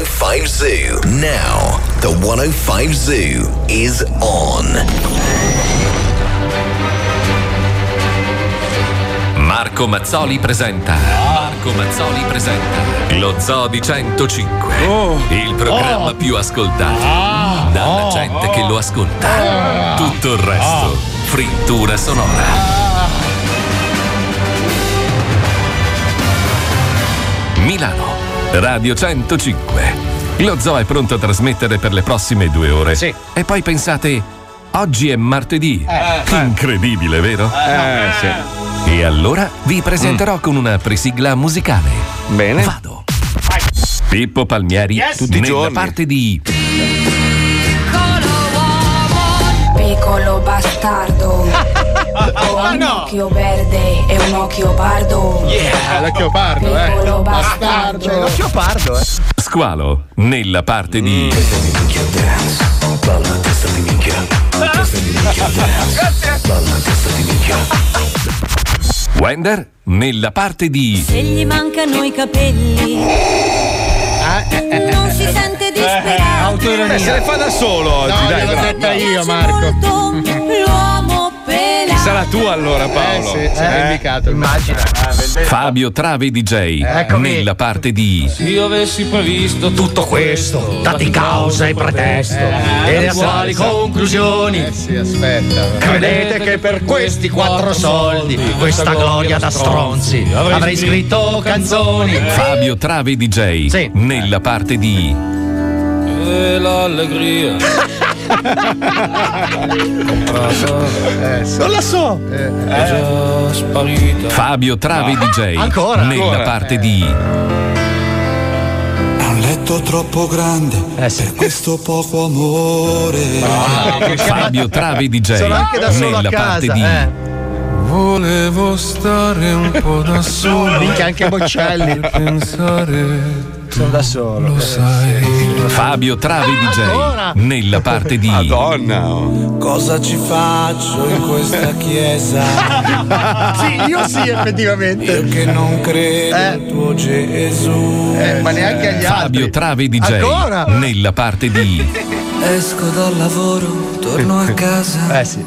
Now, the 105 Zoo. Now, the 105 Zoo is on. Marco Mazzoli presenta. Marco Mazzoli presenta. Lo Zoo di 105. il programma più ascoltato. dalla gente che lo ascolta. Tutto il resto. Frittura sonora. Milano. Radio 105. Lo Zoo è pronto a trasmettere per le prossime due ore. Sì. E poi pensate, oggi è martedì. Eh, Incredibile, vero? Eh, sì. E allora vi presenterò con una presigla musicale. Bene. Vado. Pippo Palmieri, Tutti i nella giorni. parte di Piccolo bastardo. Ho un occhio verde e un occhio pardo. Eh, l'occhio pardo, eh. Piccolo bastardo. C'è l'occhio pardo, eh. Squalo, nella parte di Wender, nella parte di Se gli mancano i capelli, non si sente disperato. Eh, se le fa da solo oggi, No, dai. bravo. detta io, Marco. Sarà tu allora, Eh Paolo. sì, si è indicato. Immagina. Fabio Trave DJ, Eccomi. nella parte di Se io avessi previsto tutto questo, dati causa e pretesto e le attuali conclusioni. Eh sì, aspetta. Credete che per questi quattro soldi, questa gloria da stronzi, avrei scritto canzoni? Fabio Trave DJ, Sì. nella parte di e l'allegria. Non la so. È già sparita. Fabio Trave DJ, ancora? nella Ancora? parte di È un letto troppo grande per questo poco amore. Fabio Trave DJ, Sono anche da solo a nella parte casa. di Eh. Volevo stare un po' da solo. Minchia, anche Boccelli. Pensare. Sono da solo. Lo sai. Fabio Trave Ancora? DJ, nella parte di Madonna. oh. Cosa ci faccio in questa chiesa? Sì, io sì, Io effettivamente. che non credo Eh. al tuo Gesù. Eh, ma neanche agli Fabio altri. Trave DJ, Ancora? nella parte di Esco dal lavoro, torno a casa. Eh sì.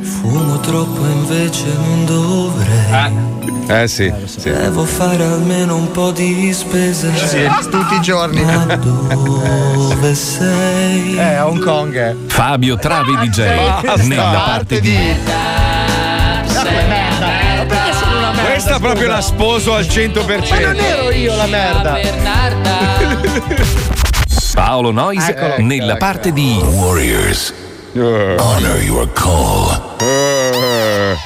Fumo troppo invece non dovrei. Eh sì. sì. Devo fare almeno un po' di spese. Sì, tutti i giorni. Ma dove sei? Eh, a Hong Kong. eh. Fabio Trave DJ, nella parte di Questa proprio la sposo al 100%. Ma non ero io la merda. Paolo Nois, Eccolo. nella parte di Warriors, honor your call. eh.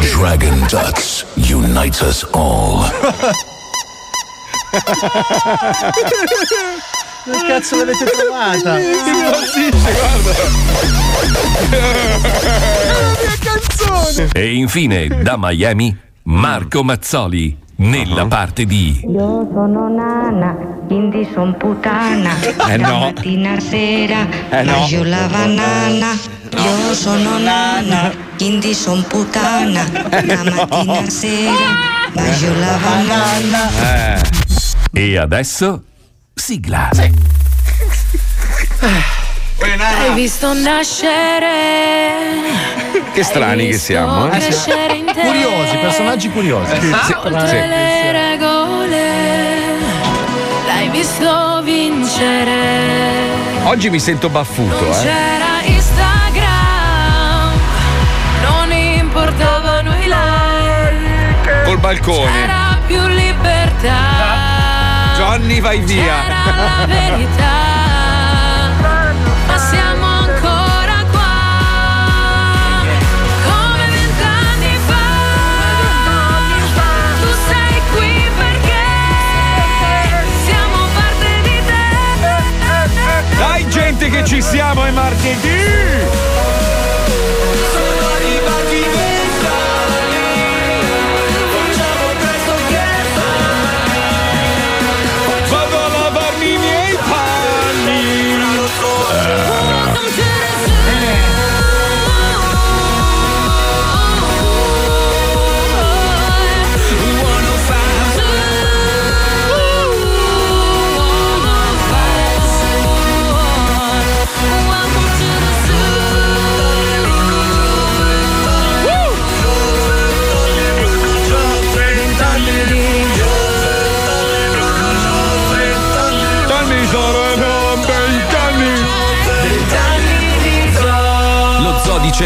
Dragon Ducks unites us all. Che cazzo l'avete trovata? E infine, da Miami, Marco Mazzoli, nella parte di Io sono nana, quindi son puttana. Eh Da no. mattina sera Eh no. mangio la banana. Io sono nana, quindi son puttana. Da mattina a sera mangio la banana. E adesso, sigla. Hai visto nascere. Che strani che siamo, eh? Crescere in te. Curiosi, personaggi curiosi. Oltre Sì. le regole. L'hai visto vincere. Oggi mi sento baffuto, eh. C'era Instagram. Non importavano i like. Col balcone. Johnny vai via. Ma siamo ancora qua. Come vent'anni fa. Tu sei qui perché siamo parte di. Dai gente che ci siamo, è martedì.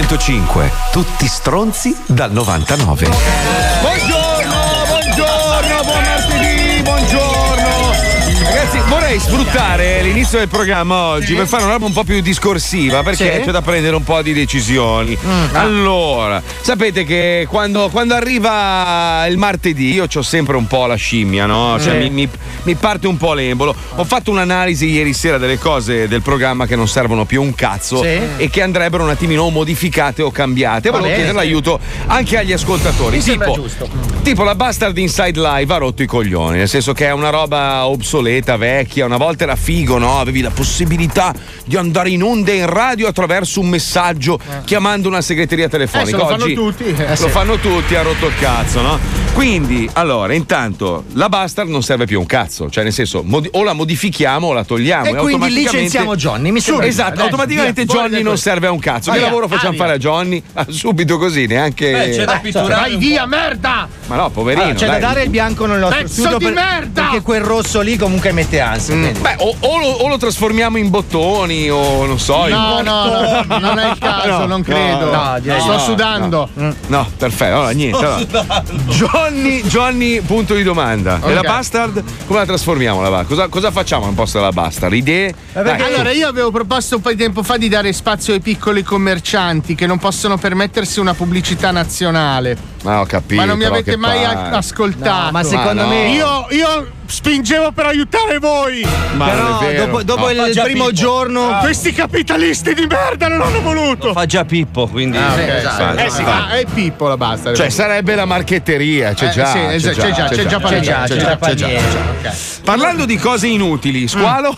105. Tutti stronzi dal 99. Buongiorno, vorrei sfruttare l'inizio del programma oggi per fare una roba un po' più discorsiva perché Sì? c'è da prendere un po' di decisioni. Allora, sapete che quando, quando arriva il martedì io ho sempre un po' la scimmia, no? Cioè Sì. mi, mi- mi parte un po' l'embolo. Ho fatto un'analisi ieri sera delle cose del programma che non servono più un cazzo e che andrebbero un attimino o modificate o cambiate. Volevo chiedere l'aiuto anche agli ascoltatori. Tipo, giusto. Tipo la Bastard Inside Live ha rotto i coglioni, nel senso che è una roba obsoleta, vecchia. Una volta era figo, no? Avevi la possibilità di andare in onda in radio attraverso un messaggio chiamando una segreteria telefonica. Adesso lo fanno Oggi tutti. Eh, lo sì. fanno tutti, ha rotto il cazzo, no? Quindi, allora, intanto la Bastard non serve più un cazzo, cioè nel senso modi- o la modifichiamo o la togliamo. E quindi automaticamente- licenziamo Johnny, mi sembra Esatto. Dai, automaticamente via, Johnny non serve a un cazzo. Che Via, lavoro facciamo aria. fare a Johnny? Ah, subito così, neanche. Beh, c'è da pitturare Vai via, merda! Ma no, poverino. Allora, c'è dai. da dare il bianco nel nostro Pezzo studio di per- merda! perché quel rosso lì comunque mette ansia. Mm. Beh, o, o lo, o lo trasformiamo in bottoni o non so. in- No, no, no, non è il caso, non credo. no, Sto no, sudando. No, No, perfetto. Allora, niente. allora. Johnny, Johnny, punto di domanda. E la. Bastard? Come la trasformiamo la? Cosa, cosa facciamo al posto della Bastard? Idee? Dai, allora, io avevo proposto un po' di tempo fa di dare spazio ai piccoli commercianti che non possono permettersi una pubblicità nazionale. Ma ho capito. ma non mi avete mai palle. ascoltato. No, ma secondo no. me- Io, io spingevo per aiutare voi. Ma Però dopo, dopo No. il primo Pippo. giorno. Questi capitalisti di merda non hanno voluto. Fa già Pippo, quindi. Ah, ok. esatto. Eh sì, ah, è Pippo la basta. Cioè, sarebbe la marchetteria, c'è già. c'è già, c'è già C'è già. Parlando di cose inutili, squalo.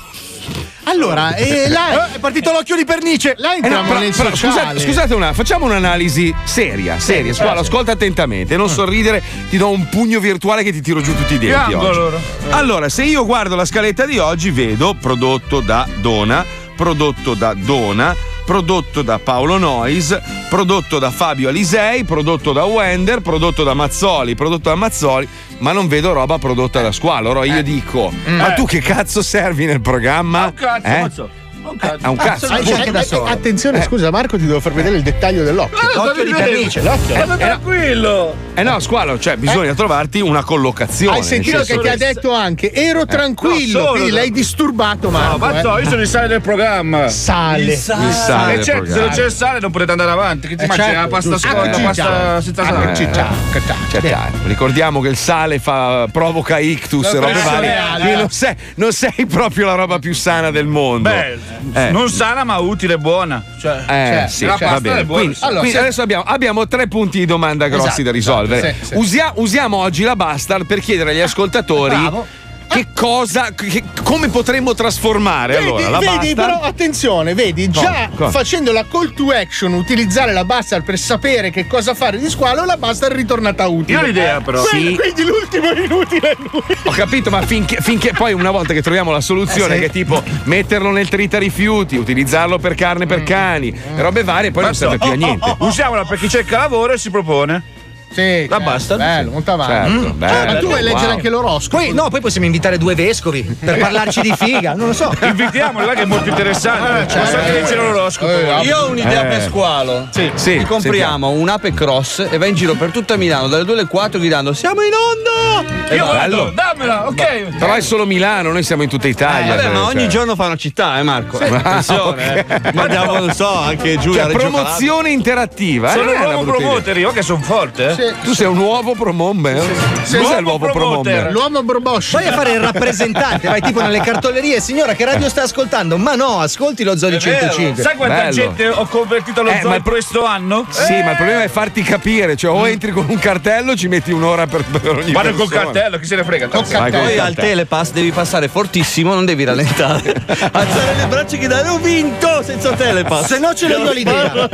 Allora, eh, là È partito l'occhio di pernice. là Eh no, entriamo però- nel però scusate, scusate una, facciamo un'analisi seria, seria. Squalo, ascolta attentamente, non sorridere, ti do un pugno virtuale che ti tiro giù tutti i denti. Allora. Allora, se io guardo la scaletta di oggi, vedo prodotto da Dona, prodotto da Dona, prodotto da Paolo Nois, prodotto da Fabio Alisei, prodotto da Wender, prodotto da Mazzoli, prodotto da Mazzoli, ma non vedo roba prodotta da Squalo. Allora io dico, ma tu che cazzo servi nel programma? Cazzo, Eh? mazzo. Un Eh, a un cazzo. Ah, eh, anche da eh, solo. attenzione, scusa Marco, ti devo far vedere il dettaglio dell'occhio. L'occhio di pernice. L'occhio. Ma tranquillo. Eh no, Squalo, cioè bisogna trovarti una collocazione. Hai sentito che ti ha detto anche ero tranquillo, no, quindi l'hai disturbato No, Marco. mazzo, eh. io sono il sale del programma. Sale. Il sale E del certo, se non c'è il sale non potete andare avanti. Che ti Eh, mangi certo, la pasta scorda, Ah, pasta senza sale. ciccia, ciccia. Cioè, ricordiamo che il sale fa, provoca ictus e La robe varie. non sei, non sei proprio la roba più sana del mondo. Beh, Eh. non sana ma utile e buona. Cioè, Eh, sì, la pasta bene. è buona. Quindi, Allora, quindi se- adesso abbiamo, abbiamo tre punti di domanda grossi Esatto, da risolvere. esatto, sì, sì. Usia- usiamo oggi la Bastard per chiedere agli ascoltatori Bravo. Che cosa, che- come potremmo trasformare Vedi, allora la vedi, Bastard. però attenzione, vedi, già cosa? facendo la call to action, utilizzare la Bastard per sapere che cosa fare di squalo, la Bastard è ritornata utile. Io ho l'idea, però. Quindi, Sì. quindi l'ultimo inutile è lui. Ho capito, ma finché, finché poi una volta che troviamo la soluzione, Eh, sì. che è tipo metterlo nel trita-rifiuti, utilizzarlo per carne Mm. per cani, robe varie, poi non serve più a niente. Usiamola per chi cerca lavoro e si propone. Sì, La certo, Bastard? Bello, molto avanti. Certo, Ah, bello, ma tu vuoi leggere wow. anche l'oroscopo? Poi, no, poi possiamo invitare due vescovi per parlarci di figa. Non lo so. Invitiamoli, là che è molto interessante. Non so che legge l'oroscopo. Io ho un'idea Eh. per squalo. Sì, sì, Ti compriamo un Ape Cross e va in giro per tutta Milano dalle 2 alle 4 gridando Siamo in onda! Io bello. vado, dammela, ok. Però è solo Milano, noi siamo in tutta Italia. Vabbè, ma cioè. ogni giorno fa una città, eh Marco? Attenzione, Ah, ok. eh. Mandiamo, non so, anche giù Cioè, promozione interattiva. Sono eh, promoter, io che sono forte. Eh. Tu sei un uovo promomber? Cos'è l'uovo promomber? L'uomo broboscio. Vai a fare il rappresentante, vai tipo nelle cartolerie, signora, che radio sta ascoltando? Ma no, ascolti lo Zoo di 105. Sai quanta Bello. gente ho convertito lo Eh, in questo anno? Sì, ma il problema è farti capire, cioè o entri con un cartello ci metti un'ora per, per ogni Vado col cartello, chi se ne frega? Vai col Poi al cartello. telepass devi passare fortissimo, non devi rallentare. Alzare le braccia che dare ho vinto senza telepass. Se no ce l'ho io l'idea.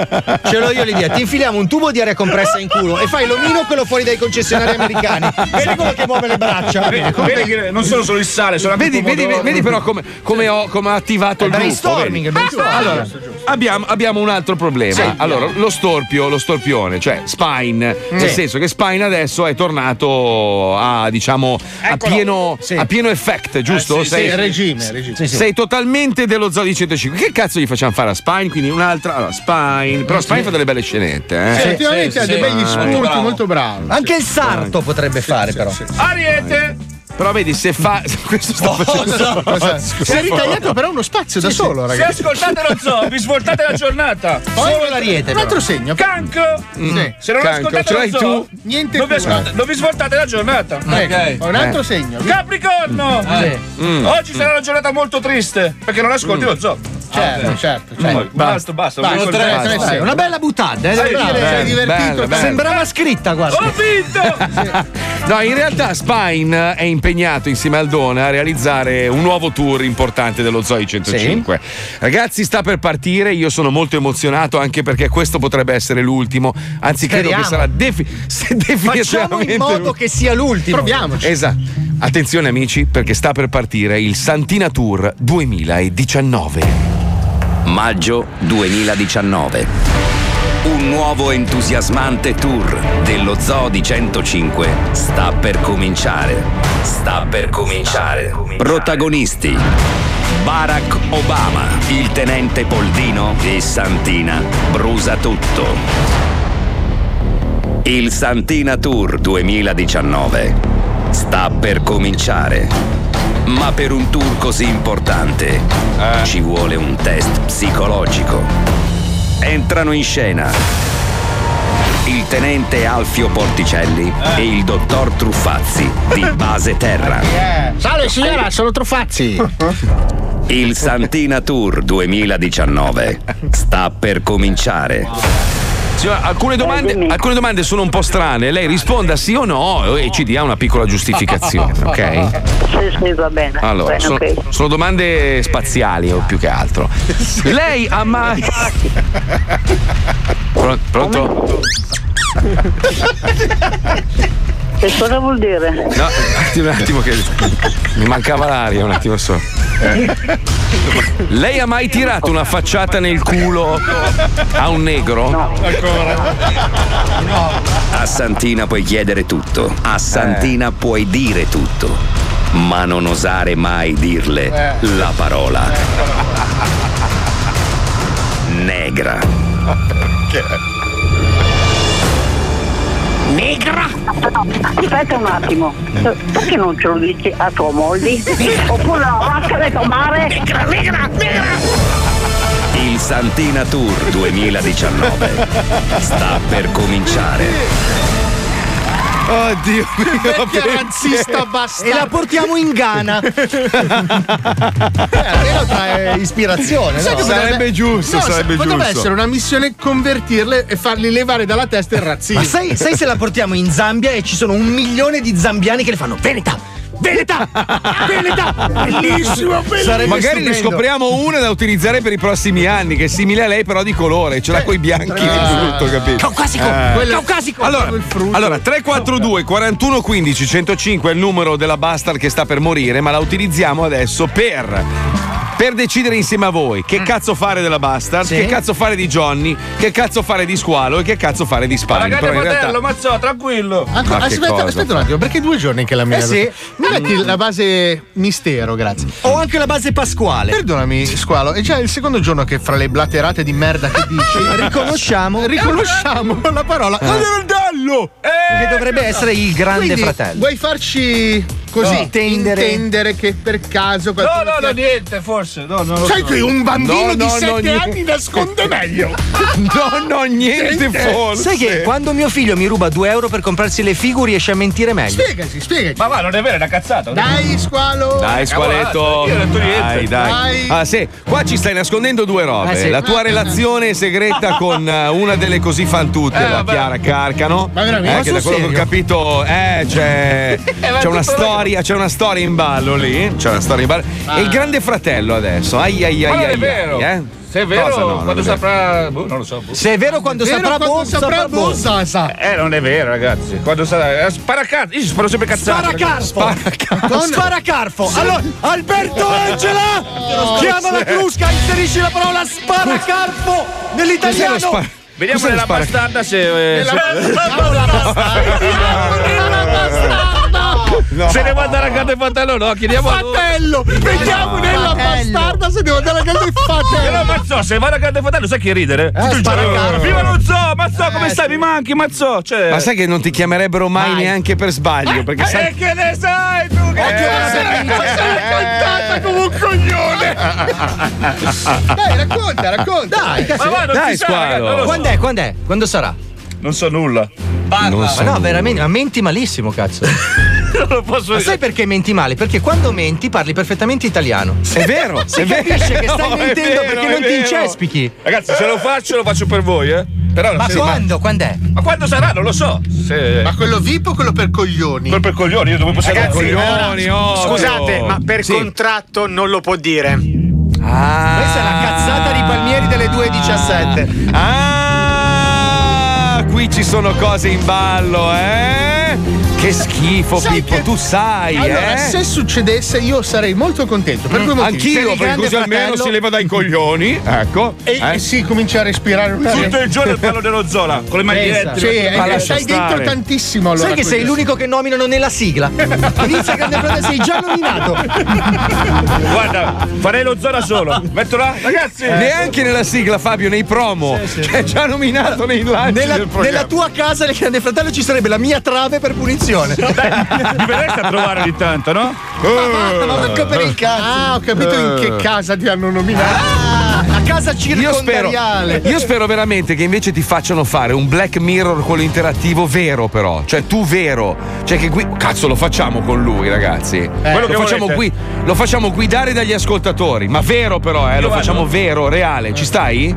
Ce l'ho io l'idea. Ti infiliamo un tubo di aria compressa in culo e fai l'omino quello fuori dai concessionari americani. Vedi quello che muove le braccia. Vedi, vedi che non sono solo il sale, sono anche Vedi, il vedi, vedi però come, come ho, come ho attivato il gruppo. brainstorming. Allora, abbiamo, abbiamo un altro problema. Sì. allora, lo storpio, lo storpione, cioè Spine, nel Sì. senso che Spine adesso è tornato a, diciamo, a pieno, Sì. a pieno effect, giusto? Eh, sì, sei, sì, regime, regime. Sì, sì. sei totalmente dello Zoo di 105. Che cazzo gli facciamo fare a Spine? Quindi un'altra. Allora, Spine. Però Spine fa delle belle scenette, eh? Sì, ha dei sì. begli spunti, molto bravo. Anche il sarto potrebbe fare, però. Ariete! Però vedi, se fa. Questo sta facendo. Cosa? Si è ritagliato però uno spazio da solo, Se ragazzi. ascoltate lo zoo, vi svoltate la giornata. Solo l'ariete. Un altro segno. Cancro! Sì. Se non Cancro, ascoltate ce lo zoo, tu? Niente non vi, ascolta- non vi svoltate la giornata. Ecco, un altro Eh. segno. Capricorno! Mm. Oggi sarà una giornata molto triste perché non ascolti lo zoo. Certo, certo, certo. Basta, basta. Basta, vi tre, tre. Una bella buttata, eh. Sei bravo. sei bello, divertito. bello, bello. Sembrava scritta, guarda. Ho vinto! No, in realtà Spine è impegnato insieme al Dona a realizzare un nuovo tour importante dello Zoe 105. Ragazzi, sta per partire. Io sono molto emozionato anche perché questo potrebbe essere l'ultimo. Anzi, credo che Speriamo. sarà defi- se definitivamente. Facciamo in modo che sia l'ultimo. Proviamoci. Esatto. Attenzione amici, perché sta per partire il Santina Tour 2019. Maggio 2019. Un nuovo entusiasmante tour dello Zoo di 105 sta per cominciare. Sta per cominciare. Protagonisti. Barack Obama, il tenente Poldino e Santina brusa tutto. Il Santina Tour 2019 sta per cominciare. Ma per un tour così importante ci vuole un test psicologico. Entrano in scena il tenente Alfio Porticelli e il dottor Truffazzi di Base Terra. Salve signora, sono Truffazzi. Il Santina Tour 2019 sta per cominciare. Signora, alcune, domande, alcune domande sono un po' strane. Lei risponda sì o no e ci dia una piccola giustificazione, ok? Sì, sì, va bene. Allora, bene, sono, ok. sono domande spaziali o più che altro. Lei ha mai. Pro- Pronto? Che cosa vuol dire? No, un attimo, un attimo che mi mancava l'aria, un attimo solo. Lei ha mai tirato una facciata nel culo a un negro? No. A Santina puoi chiedere tutto, a Santina puoi dire tutto, ma non osare mai dirle la parola negra. Negra! Aspetta un attimo, perché non ce lo dici a tua moglie? Oppure la vacca del tuo mare? Negra, negra, negra! Il Santina Tour 2019 sta per cominciare. Oddio mio, Che razzista bastardo. E la portiamo in Ghana. eh, almeno trae ispirazione. No? Sarebbe giusto, No, sarebbe potrebbe giusto. essere una missione convertirle e farli levare dalla testa il razzismo. Ma sai, sai se la portiamo in Zambia e ci sono un milione di zambiani che le fanno Veneta! Veneta! Veneta! Bellissimo, bellissimo! Sarebbe Magari ne scopriamo una da utilizzare per i prossimi anni, che è simile a lei, però di colore. Ce l'ha coi bianchi di brutto, capito? Caucasico! Eh. Caucasico! Allora, allora 342 41 15 105 è il numero della bastard che sta per morire, ma la utilizziamo adesso per. Per decidere insieme a voi che cazzo fare della Bastard, Sì. che cazzo fare di Johnny, che cazzo fare di Squalo e che cazzo fare di Spine. Ragazzi, fratello, realtà Mazzò, tranquillo. Che aspetta, cosa aspetta un attimo, perché due giorni che la mia. Eh sì. Mi metti la base mistero, grazie. Ho anche la base pasquale. Perdonami, squalo, è già il secondo giorno che fra le blaterate di merda che dici. Riconosciamo. Riconosciamo la parola. Eh. Fratello! Che dovrebbe essere il grande Quindi, fratello. Vuoi farci così intendere. intendere che per caso No, no, no, ha- niente, forse. No, no, lo Sai so. che un bambino No, di no, 7 no, anni nasconde meglio. No, no, niente forse. Sai che quando mio figlio mi ruba 2 euro per comprarsi le figure riesce a mentire meglio. Spiegati, spiegati. Ma va, non è vero, è una cazzata. Dai, squalo. Dai, squaletto. Io ho detto niente. Dai, dai. Dai. Ah, sì, qua ci stai nascondendo due robe. Eh, sì. La tua relazione segreta con eh, una delle così fan tutte, Eh, la vabbè. Chiara Carcano. Ma veramente? Eh, che Ma da sul quello che ho serio? capito, eh, c'è, ma c'è una storia, c'è una storia in ballo lì. C'è una storia in ballo. E il grande fratello adesso. Ai ai ai Ma non ai, è vero. ai, eh. Se è vero, no, quando è vero. saprà. boh, non lo so. boh. Se è vero quando Vero saprà quando boh, saprà boh, sa, sa. Eh, non è vero, ragazzi. Quando sarà. eh, Sparacazzo. Io sparo sempre cazzate. Sparacarfo! Sparacarfo! Allora, Alberto Angela! Chiama la crusca, inserisci la parola sparacarfo nell'italiano! spara- Vediamo nella spara- bastarda se. eh, se- No. Se devo andare a grande fratello, no, chiediamo. Fratello! Vediamo nella bastarda se devo andare a casa del fratello. Mazzo, se vado a grande fratello, sai chi ridere? Tutto il giorno. Viva lo zoo! Mazzo, come stai? Mi manchi, Mazzo! Cioè. Ma sai che non ti chiamerebbero mai neanche per sbaglio? Perché Eh, sai. che ne sai tu? Che cantata come un coglione. Dai, racconta, racconta. Dai, cazzo. Ma va, non Dai, squalo. so. Quando è? Quando è? Quando sarà? Non so nulla. Non so Ma no, nulla. veramente, ma menti malissimo, cazzo. Non lo posso Ma sai perché menti male? Perché quando menti parli perfettamente italiano. È vero, Si è vero. capisce che stai No, è mentendo vero, perché non ti vero. incespichi. Ragazzi, se lo faccio, lo faccio per voi, eh. Però Ma quando? Quando è? Ma quando sarà? Non lo so. Se... Ma quello VIP o quello per coglioni? Quel per coglioni, io dove posso Ragazzi, Coglioni, ovvio. Scusate, ma per Sì. contratto non lo può dire. Ah. Questa è la cazzata di Palmieri delle 2.17. Ah, qui ci sono cose in ballo, eh? Che schifo, Sai Pippo, che- tu sai, Allora, eh? se succedesse io sarei molto contento per due motivi. Per Anch'io, grande così almeno fratello si leva dai coglioni. Ecco. E eh? sì, comincia a respirare una Tutto il giorno il palo dello Zola, con le magliette. Sì, eh, Ma dentro tantissimo allora. Sai che sei l'unico che nominano nella sigla. Inizia Grande Fratello, sei già nominato. Guarda, farei lo Zola solo. Metto là, ragazzi. Neanche nella sigla, Fabio, nei promo. Cioè, già nominato nei lanci Nella, nella tua casa del Grande Fratello ci sarebbe la mia trave per punizione. Mi verreste a trovare ogni tanto, no? Ma manco per il cazzo. Ah, ho capito in che casa ti hanno nominato. Ah, la casa Io spero, circondariale. io spero veramente che invece ti facciano fare un Black Mirror quello interattivo vero, però. Cioè, tu vero. Cioè, che qui. Cazzo, lo facciamo con lui, ragazzi. Quello lo, che facciamo gui- lo facciamo guidare dagli ascoltatori. Ma vero, però, eh. Lo vado. facciamo vero, reale. Ci stai?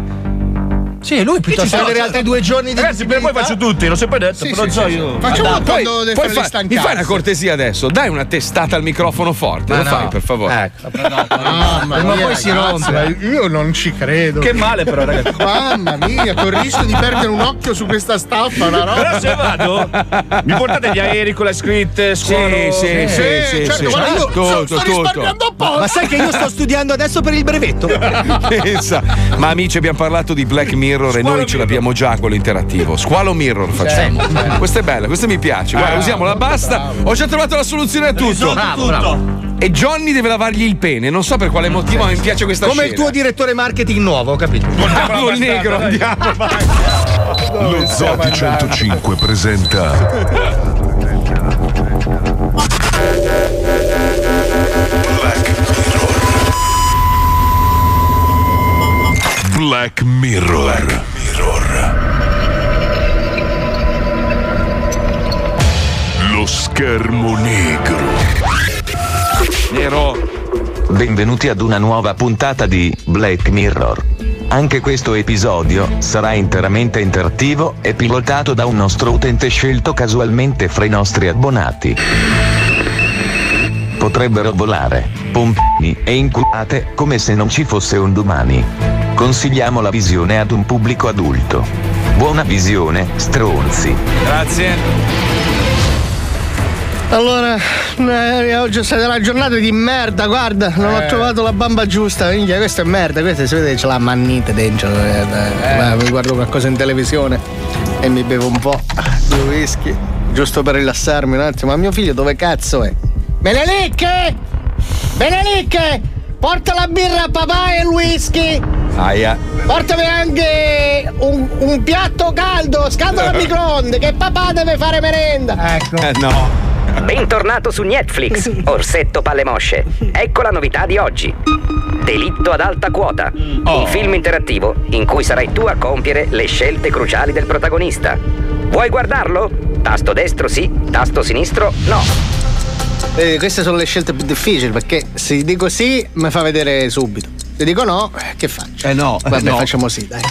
Sì, lui piuttosto che avere altri due giorni di Ragazzi, per poi faccio tutti, l'ho sempre detto, Sì, però sì, so sì, io. sì. Facciamo Poi, quando deve poi fa- mi fai una cortesia adesso? Dai una testata al microfono forte. Ma lo no. fai, per favore. Ecco. Mamma Ma mia, poi si rompe. ma Io non ci credo. Che male però, ragazzi. Mamma mia, con il rischio di perdere un occhio su questa staffa, una roba. Però se vado, mi portate gli aerei con le scritte, Sì, scuolo. sì, sì, sì, certo, sì. guarda, io Tutto, sto, risparmiando apposta. Ma sai che io sto studiando adesso per il brevetto? Pensa. Ma amici, abbiamo parlato di Black Mirror e noi ce l'abbiamo già quello interattivo. Squalo Mirror facciamo. Questa è bella, questa mi piace. Guarda, usiamo la basta. Ho già trovato la soluzione a tutto. Bravo, bravo. E Johnny deve lavargli il pene. Non so per quale motivo, ma mi piace questa Come il scena. tuo direttore marketing nuovo, ho capito. Bravo, il negro, andiamo. Lo Zodi 105 presenta Black Mirror. Lo schermo negro. Nero. Benvenuti ad una nuova puntata di Black Mirror. Anche questo episodio sarà interamente interattivo e pilotato da un nostro utente scelto casualmente fra i nostri abbonati. Potrebbero volare, pompini e inculate come se non ci fosse un domani. Consigliamo la visione ad un pubblico adulto. Buona visione, stronzi. Grazie. Allora, eh, oggi è stata una giornata di merda, guarda, non ho trovato la bamba giusta. Minchia, questa è merda, questa si vede che c'è la mannite dentro. eh, eh, Mi guardo qualcosa in televisione e mi bevo un po' di whisky, giusto per rilassarmi un attimo. Ma mio figlio dove cazzo è? Benelicche! Benelicche! Porta la birra a papà e il whisky! Aia. Portami anche un, un piatto caldo, scatola a microonde, che papà deve fare merenda! Eh no. Bentornato su Netflix, Orsetto Palle Mosce. Ecco la novità di oggi. Delitto ad alta quota. Un film interattivo in cui sarai tu a compiere le scelte cruciali del protagonista. Vuoi guardarlo? Tasto destro sì, tasto sinistro no. Eh, queste sono le scelte più difficili perché se dico sì mi fa vedere subito. Se dico no, eh, che faccio? Eh no, Vabbè, no. facciamo sì, dai.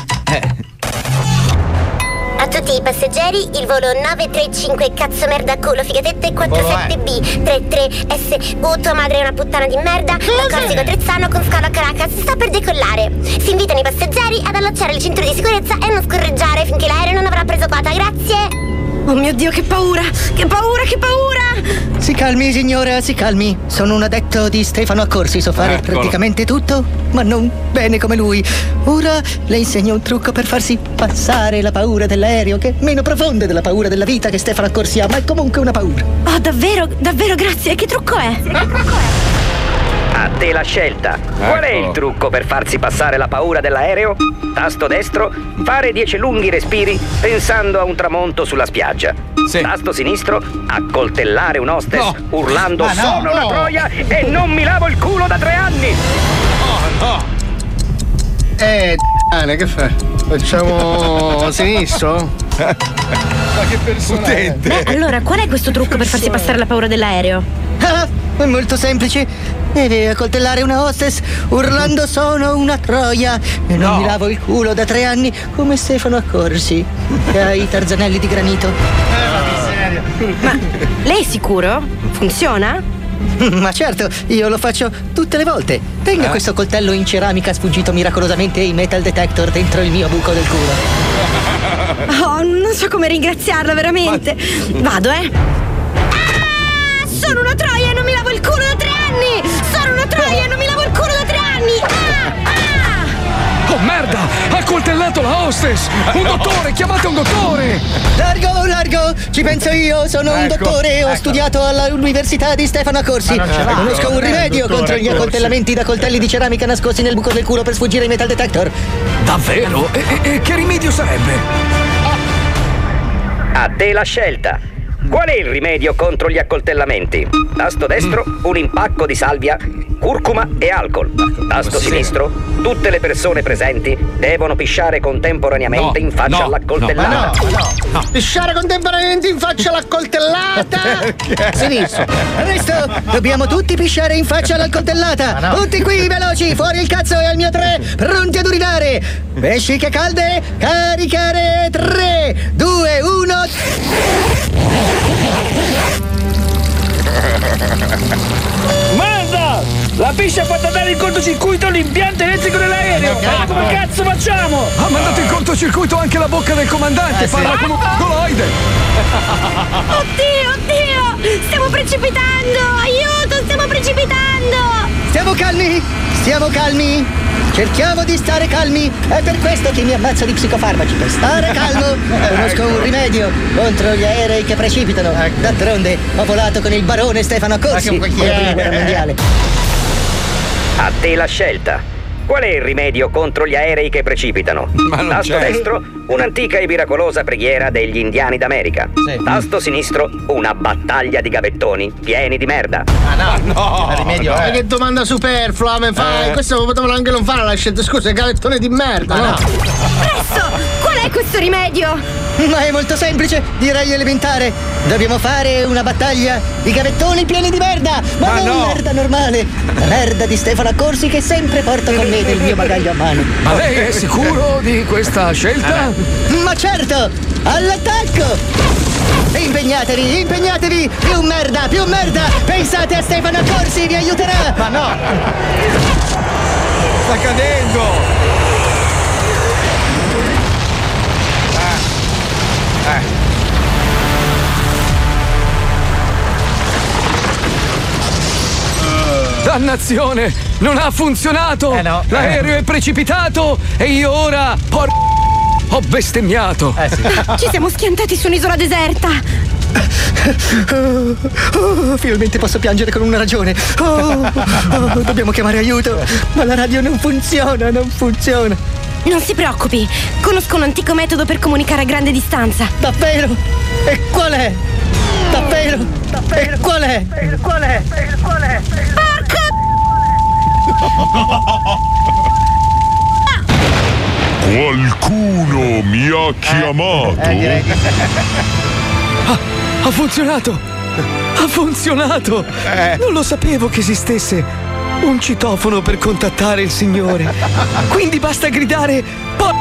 A tutti i passeggeri, il volo 935 cazzo merda culo figatette 47B 33S U tua madre è una puttana di merda da Corsico Trezzano con scalo a Caracas sta per decollare. Si invitano i passeggeri ad allacciare le cinture di sicurezza e non scorreggiare finché l'aereo non avrà preso quota. Grazie. Oh mio Dio, che paura! Che paura, che paura! Si calmi, signora, si calmi. Sono un addetto di Stefano Accorsi, so fare Eccolo. praticamente tutto, ma non bene come lui. Ora le insegno un trucco per farsi passare la paura dell'aereo, che è meno profonda della paura della vita che Stefano Accorsi ha, ma è comunque una paura. Oh, davvero, davvero, grazie. Che trucco è? A te la scelta. Qual è il trucco per farsi passare la paura dell'aereo? Tasto destro, fare 10 lunghi respiri pensando a un tramonto sulla spiaggia. Tasto sinistro, accoltellare un hostess No. urlando no, sono una no. troia e non mi lavo il culo da tre anni. Eh, cane, che fai? Facciamo sinistro? Ma che personaggio! Beh, allora, qual è questo trucco per farsi passare la paura dell'aereo? Ah, è molto semplice. Deve accoltellare una hostess urlando sono una troia e non No. mi lavo il culo da tre anni come Stefano Accorsi che ha i tarzanelli di granito. Ma lei è sicuro? Funziona? Ma certo, io lo faccio tutte le volte. Tenga Eh? questo coltello in ceramica sfuggito miracolosamente ai metal detector dentro il mio buco del culo. Oh, non so come ringraziarla, veramente. Vado, eh. Ah, sono una troia e non mi lavo il culo da tre anni! Sono una troia e non mi lavo il culo da tre anni! Ah, Oh merda! Ha coltellato la hostess! Un dottore, chiamate un dottore! Largo, largo! Ci penso io, sono un Ecco, dottore, ho ecco. studiato all'Università di Stefano non ce l'ha. Conosco un il rimedio dottore contro gli accoltellamenti da coltelli di ceramica nascosti nel buco del culo per sfuggire ai metal detector. Davvero? E, e- e che rimedio sarebbe? A te la scelta. Qual è il rimedio contro gli accoltellamenti? Tasto destro, un impacco di salvia, curcuma e alcol. Tasto sinistro, tutte le persone presenti devono pisciare contemporaneamente in faccia all'accoltellata. Pisciare contemporaneamente in faccia alla coltellata! Sinistro. Adesso dobbiamo tutti pisciare in faccia alla coltellata. Tutti qui, veloci, fuori il cazzo e al mio tre, pronti ad urinare. Vesciche calde, caricare 3, 2, 1. Merda! La piscia ha fatto andare in cortocircuito l'impianto elettrico dell'aereo! Ma come cazzo facciamo? Ha mandato in cortocircuito anche la bocca del comandante! Eh, sì. Parla come un goloide! Oddio, oddio! Stiamo precipitando! Aiuto, stiamo precipitando! Stiamo calmi, stiamo calmi. Cerchiamo di stare calmi. È per questo che mi ammazzo di psicofarmaci. Per stare calmo, conosco un rimedio contro gli aerei che precipitano. D'altronde, ho volato con il barone Stefano che- nella prima guerra mondiale. A te la scelta. Qual è il rimedio contro gli aerei che precipitano? Tasto c'è. destro, un'antica e miracolosa preghiera degli indiani d'America. Tasto sinistro, una battaglia di gavettoni pieni di merda. Ah no! rimedio, Ma che domanda superflua mi fai? Eh. Questo potevano anche non fare la scelta. Scusa, gavettone di merda, no? Presto! Qual è questo rimedio? Ma è molto semplice, direi elementare. Dobbiamo fare una battaglia di gavettoni pieni di merda, ma, Ma non no. merda normale. La merda di Stefano Accorsi che sempre porto con me nel mio bagaglio a mano. Ma lei è sicuro di questa scelta? Ma certo! All'attacco! Impegnatevi, impegnatevi! Più merda, più merda! Pensate a Stefano Accorsi, vi aiuterà! Ma no! Sta cadendo! Dannazione! Non ha funzionato! L'aereo è precipitato e io ora. Por... Ho bestemmiato! Ci siamo schiantati su un'isola deserta! Oh, finalmente posso piangere con una ragione. Oh, oh, dobbiamo chiamare aiuto. Ma la radio non funziona, non funziona. Non si preoccupi, conosco un antico metodo per comunicare a grande distanza. Davvero? E qual è? Davvero? E qual è? Qual è? Qual è? Qualcuno mi ha chiamato. Ah, ha funzionato! Ha funzionato! Non lo sapevo che esistesse un citofono per contattare il Signore. Quindi basta gridare. "Po-"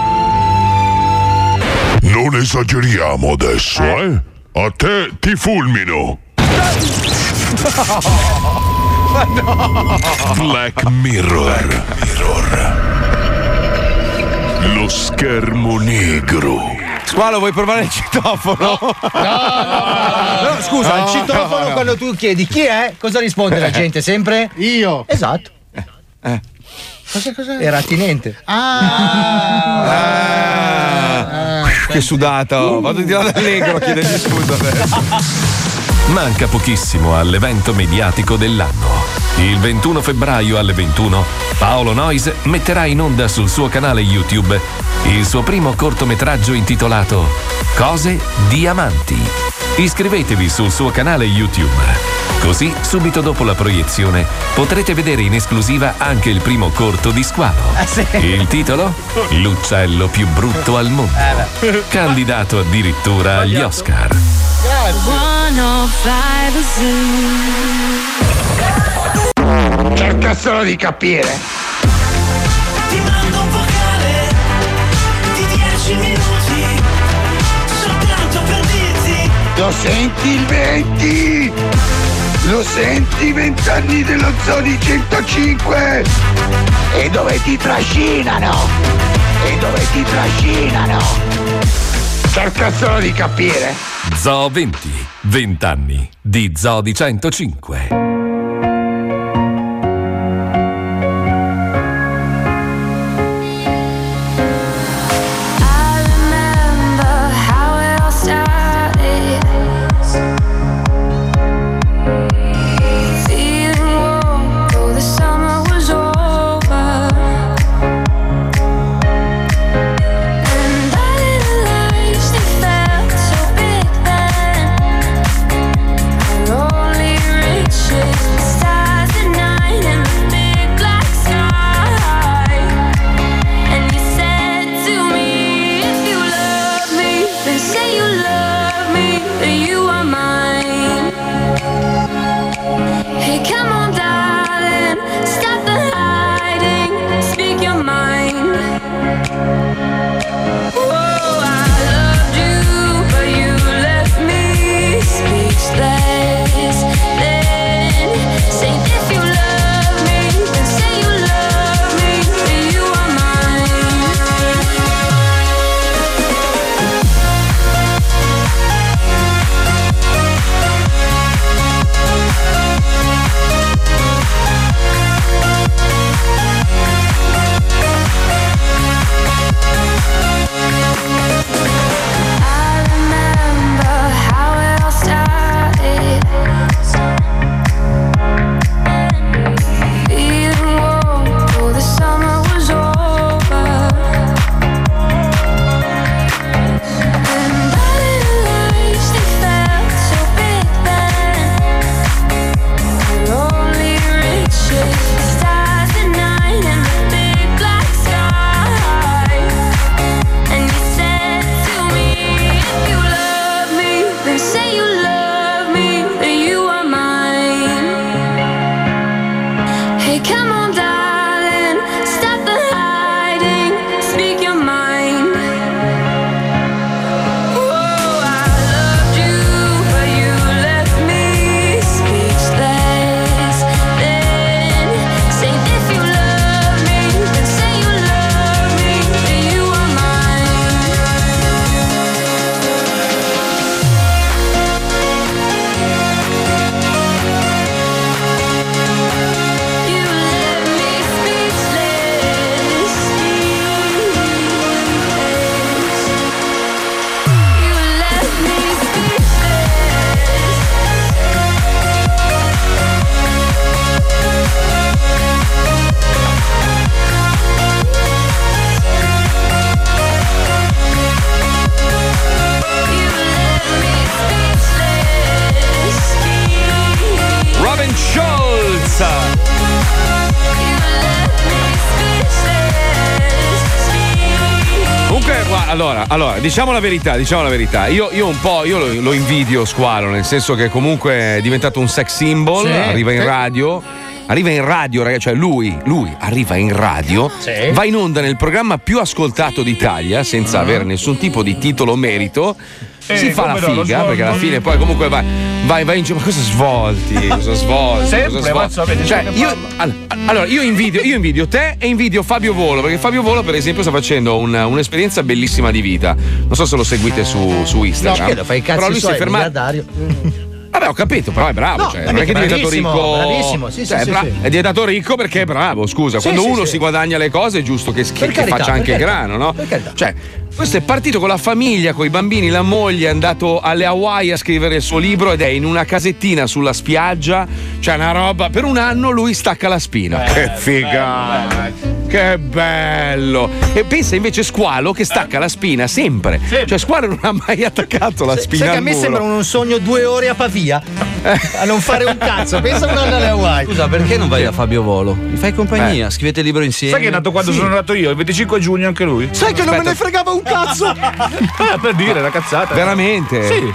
Non esageriamo adesso, eh? A te ti fulmino. Black Mirror. Lo schermo negro. Squalo, vuoi provare il citofono? No, scusa, No, il citofono no, no. quando tu chiedi chi è, cosa risponde la gente? Sempre? Io. Esatto. Cosa, cosa? Era attinente. Ah. Che sudata, oh. vado di là d'allegro a chiedergli scusa adesso. Manca pochissimo all'evento mediatico dell'anno. Il 21 febbraio alle 21 Paolo Noyes metterà in onda sul suo canale YouTube il suo primo cortometraggio intitolato Cose Diamanti. Iscrivetevi sul suo canale YouTube. Così, subito dopo la proiezione, potrete vedere in esclusiva anche il primo corto di Squalo. Il titolo? L'uccello più brutto al mondo. Candidato addirittura agli Oscar. 105 Zoo. Cerca solo di capire. Ti mando un vocale di 10 minuti soltanto per dirti Lo senti il 20? Lo senti i vent'anni dello Zoni 105? E dove ti trascinano? E dove ti trascinano? Cerca solo di capire. Zoo 20, 20 anni di Zoo di 105. Allora, allora, diciamo la verità, diciamo la verità. Io, io un po' io lo, lo invidio Squalo, nel senso che comunque è diventato un sex symbol, Sì. arriva in radio. Arriva in radio, ragazzi, cioè lui, lui arriva in radio, Sì. va in onda nel programma più ascoltato d'Italia, senza avere nessun tipo di titolo o merito. Eh, si fa la no, figa, perché alla fine poi comunque vai, vai, vai in giro. Ma cosa svolti? Cosa svolti? Sempre, cosa svolti? Cioè, io, parla. All- allora, io invidio, io invidio te e invidio Fabio Volo, perché Fabio Volo, per esempio, sta facendo un- un'esperienza bellissima di vita. Non so se lo seguite su, su Instagram. No, che lo fai i cazzi Però lui si suoi, è fermato. Vabbè, ho capito, però è bravo. No, cioè, è non è che è diventato ricco. bravissimo, sì, sì, Cioè, è, sì, bra- sì. è diventato ricco perché è bravo. Scusa, Sì, quando sì, uno sì. si guadagna le cose è giusto che, che- Per che carità, faccia anche carità, grano, no? per carità. Cioè, questo è partito con la famiglia, con i bambini, la moglie, è andato alle Hawaii a scrivere il suo libro ed è in una casettina sulla spiaggia. C'è una roba. Per un anno lui stacca la spina. che figa! Che bello! E pensa invece Squalo che stacca la spina sempre. Cioè, Squalo non ha mai attaccato la spina. Sai che a me muro. sembra un sogno due ore a Pavia a non fare un cazzo. Pensa a un anno alle Hawaii. Scusa, perché non vai da Fabio Volo? Mi fai compagnia, scrivete il libro insieme. Sai che è nato quando Sì. sono nato io, il 25 giugno anche lui? Sai che non me ne Aspetta. fregava un cazzo? Ah, per dire, una cazzata. Veramente? Sì.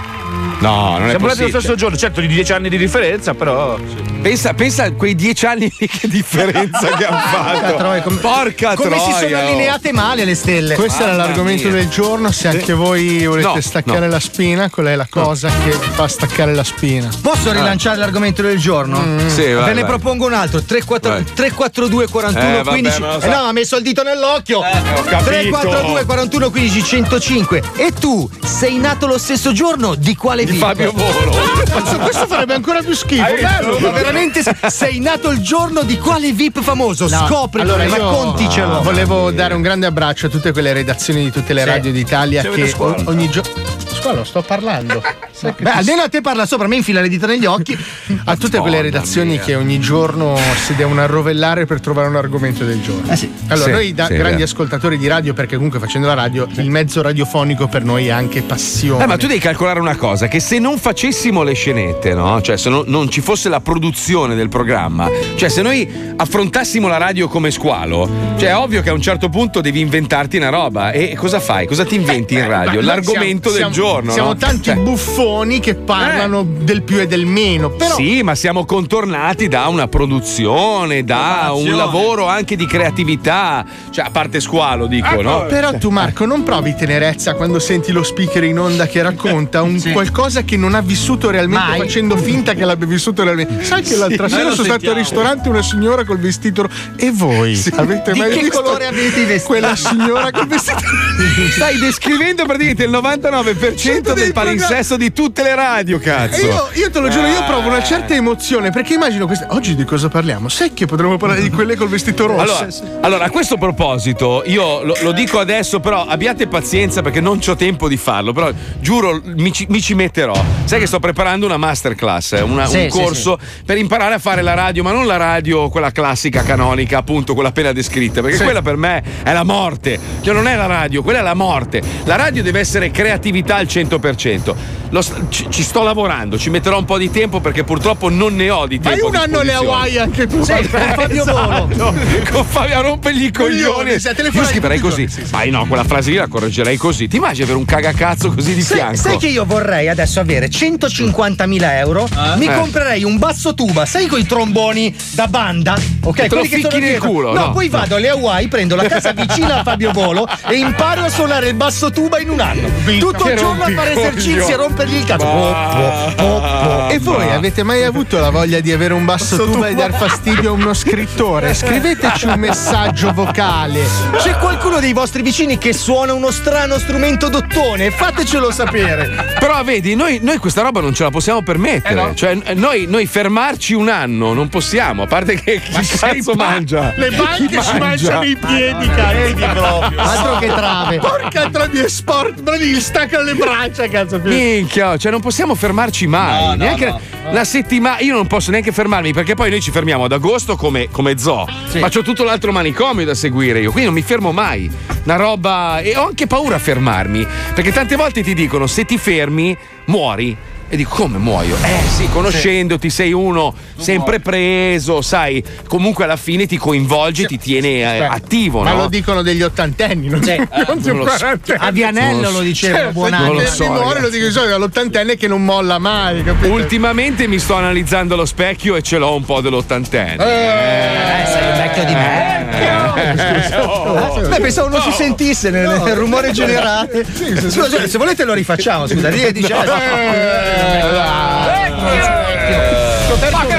No, non è Siamo nati lo possibile. stesso giorno, certo di 10 anni di differenza, però. Pensa, pensa a quei dieci anni lì che differenza che hanno fatto. troia, come- Porca Come troia. si sono oh. allineate male le stelle. Questo era Mamma l'argomento mia. del giorno. Se anche voi volete No, staccare no. la spina, qual è la cosa che fa staccare la spina? Posso rilanciare l'argomento del giorno? Ah. Sì, vai, Ve ne vai. propongo un altro: 34 Vai. 342 41 Eh, vabbè, 15. ma lo Eh no, ha messo il dito nell'occhio. capito. 342 41 15 105. E tu sei nato lo stesso giorno di quale Di? Fabio Volo. Questo, questo farebbe ancora più schifo. Bello. Ma veramente sei nato il giorno di quale VIP famoso? No, Scopritelo, allora racconticelo. Volevo dare un grande abbraccio a tutte quelle redazioni di tutte le Sì. radio d'Italia avete che ogni giorno. Squalo, sto parlando. Beh, ti- almeno a te parla sopra, a me infila le dita negli occhi. a tutte quelle redazioni che ogni giorno si devono arrovellare per trovare un argomento del giorno. Allora, Sì, noi da sì, grandi vero. ascoltatori di radio, perché comunque facendo la radio, il mezzo radiofonico per noi è anche passione. Eh, ma tu devi calcolare una cosa: che se non facessimo le scenette, no? Cioè, se no- non ci fosse la produzione del programma, cioè, se noi affrontassimo la radio come squalo, cioè, è ovvio che a un certo punto devi inventarti una roba. E cosa fai? Cosa ti inventi in radio? Ma noi L'argomento siamo- del siamo- giorno. Siamo no? tanti Cioè, buffoni che parlano del più e del meno. Però Sì, ma siamo contornati da una produzione, da un Preparazione. lavoro anche di creatività. Cioè, a parte squalo, dico, no? Però Cioè, tu, Marco, non provi tenerezza quando senti lo speaker in onda che racconta un qualcosa che non ha vissuto realmente, Mai. facendo finta che l'abbia vissuto realmente. Sai che l'altra Sì, sera noi sono lo stato al sentiamo. ristorante una signora col vestito. E voi avete Di mai che visto colore avete i vestiti? Quella signora col vestito. Stai descrivendo praticamente il 99% del palinsesto di tutte le radio, E cazzo. io, io te lo giuro, io provo una Eh. certa emozione perché immagino questa. Oggi di cosa parliamo? Sai che potremmo parlare di quelle col vestito rosso? Allora, allora, a questo proposito, io lo, lo dico adesso, però abbiate pazienza perché non ho tempo di farlo. Però giuro, mi ci, mi ci metterò. Sai che sto preparando una masterclass, eh, una- Sì, un sì, corso per imparare a fare la radio, ma non la radio, quella classica, canonica, appunto, quella appena descritta. Perché Sì. quella per me è la morte. Cioè, non è la radio, quella è la morte. La radio deve essere creatività al 100%. Lo ci, ci sto lavorando, ci metterò un po' di tempo perché purtroppo non ne ho di Fai tempo. un a anno alle. Hawaii anche tu. Sì, con Fabio Volo. Esatto, con Fabio rompergli i coglioni. Coglioni, Io scriverei così. sì, sì. Ma no, quella frase lì la correggerei così. Ti immagini avere un cagacazzo così di Sai, fianco? sai che io vorrei adesso avere 150.000 euro? Mi Eh. comprerei un basso tuba, sai quei tromboni da banda? Ok, Te lo ficchi nel culo, No, no. poi vado alle Hawaii, prendo la casa vicina a Fabio Volo e imparo a suonare il basso tuba in un anno. Tutto il giorno a fare esercizi e rompergli il cazzo. Ma- Po, po, po. E voi avete mai avuto la voglia di avere un basso tuba e dar fastidio a uno scrittore? Scriveteci un messaggio vocale. C'è qualcuno dei vostri vicini che suona uno strano strumento d'ottone? Fatecelo sapere. Però vedi, noi, noi questa roba non ce la possiamo permettere. Eh no. Cioè, eh, noi, noi fermarci un anno non possiamo, a parte che chi cazzo mangia? Le banche ci mangia? mangiano i piedi, cazzo. Altro che trave. Porca troia, sport, bravi, gli staccano le braccia, cazzo. Minchia, cioè non possiamo fermarci mai. No, no, neanche no. la settimana. Io non posso neanche fermarmi perché poi noi ci fermiamo ad agosto come, come zoo. Ma c'ho tutto l'altro manicomio da seguire io, quindi non mi fermo mai. Una roba. E ho anche paura a fermarmi. Perché tante volte ti dicono: se ti fermi, muori. E dico, come muoio? Eh sì, conoscendoti, sei uno sempre preso, sai, comunque alla fine ti coinvolge, ti tiene eh, attivo, Ma no? lo dicono degli ottantenni, non, Sì, non un lo so. A Vianello lo dicevano, Cioè, buon anno. se Non lo so, ragazzi. lo dico di solito all'ottantenne che non molla mai, capito? Ultimamente mi sto analizzando allo specchio e ce l'ho un po' dell'ottantenne. Eh, sei un vecchio di me. oh. Beh, pensavo non si sentisse nel, nel rumore generato. Scusa, se volete lo rifacciamo, scusa. Lì dice.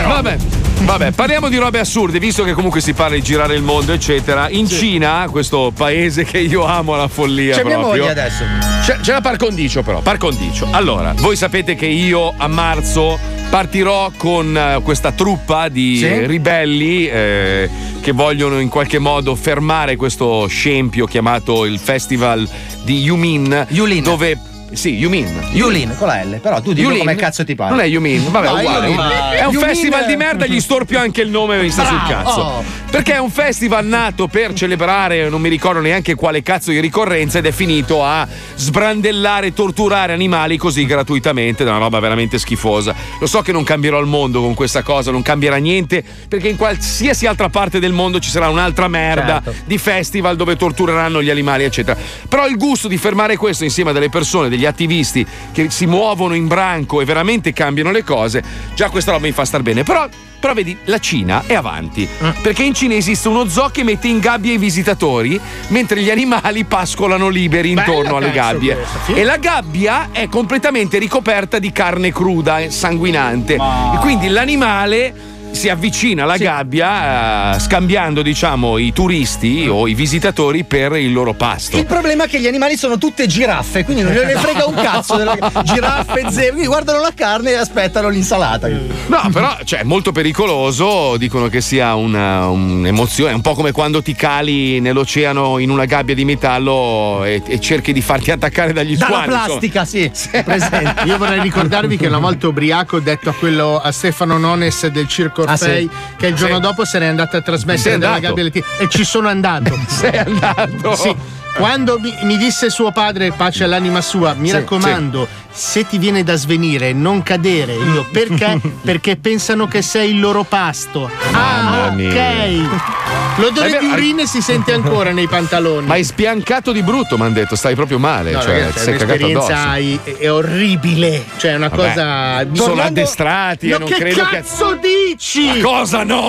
Vabbè. Vabbè, parliamo di robe assurde, visto che comunque si parla di girare il mondo, eccetera. In Cina, questo paese che io amo alla follia. C'è mia proprio, moglie adesso. C'è, c'è la par condicio, però. Par condicio. Allora, voi sapete che io a marzo partirò con eh, questa truppa di Sì. ribelli eh, che vogliono in qualche modo fermare questo scempio chiamato il Festival di Yumin. Yulin. Dove. Sì, Yumin. Yulin con la L, però tu Yulin? come cazzo ti pare. Non è Yumin, vabbè, No, uguale. Yulin. È un Yumin- festival di merda, gli storpio anche il nome mi sta sul cazzo. oh. Perché è un festival nato per celebrare, non mi ricordo neanche quale cazzo di ricorrenza, ed è finito a sbrandellare torturare animali così gratuitamente. È una roba veramente schifosa. Lo so che non cambierò il mondo con questa cosa, non cambierà niente, perché in qualsiasi altra parte del mondo ci sarà un'altra merda Certo. di festival dove tortureranno gli animali, eccetera. Però il gusto di fermare questo insieme a delle persone, degli attivisti che si muovono in branco e veramente cambiano le cose, già questa roba mi fa star bene. Però, però vedi, la Cina è avanti. Perché in Cina esiste uno zoo che mette in gabbia i visitatori, mentre gli animali pascolano liberi intorno alle cazzo gabbie. questa, sì. E la gabbia è completamente ricoperta di carne cruda e sanguinante. E quindi l'animale si avvicina alla gabbia eh, scambiando diciamo i turisti o i visitatori per il loro pasto. Il problema è che gli animali sono tutte giraffe, quindi non gliene frega un cazzo della giraffe, zebre, quindi guardano la carne e aspettano l'insalata. No, però cioè, è molto pericoloso. Dicono che sia una- un'emozione. È un po' come quando ti cali nell'oceano in una gabbia di metallo e, e cerchi di farti attaccare dagli Dalla squali. insomma. plastica, sì. presente. Io vorrei ricordarvi che una volta ubriaco ho detto a quello a Stefano Nones del Circo Ah, Orfei sì? che il giorno Sì. dopo se n'è andato a trasmettere dalla gabbia e ci sono andato. Sei andato? Sì. Quando mi, mi disse suo padre, pace all'anima sua, mi Sì, raccomando, se ti viene da svenire, non cadere. Io perché? Perché pensano che sei il loro pasto. Mamma Ah, mia. ok. L'odore Eh di urine si sente ancora nei pantaloni. Ma hai spiancato di brutto, mi hanno detto, stai proprio male. No, cioè, ragazzi, sei cagato addosso. è, orribile. Cioè, è una Vabbè, cosa. sono Tornando- addestrati, No, e non che credo che- cazzo dici? Ma cosa no?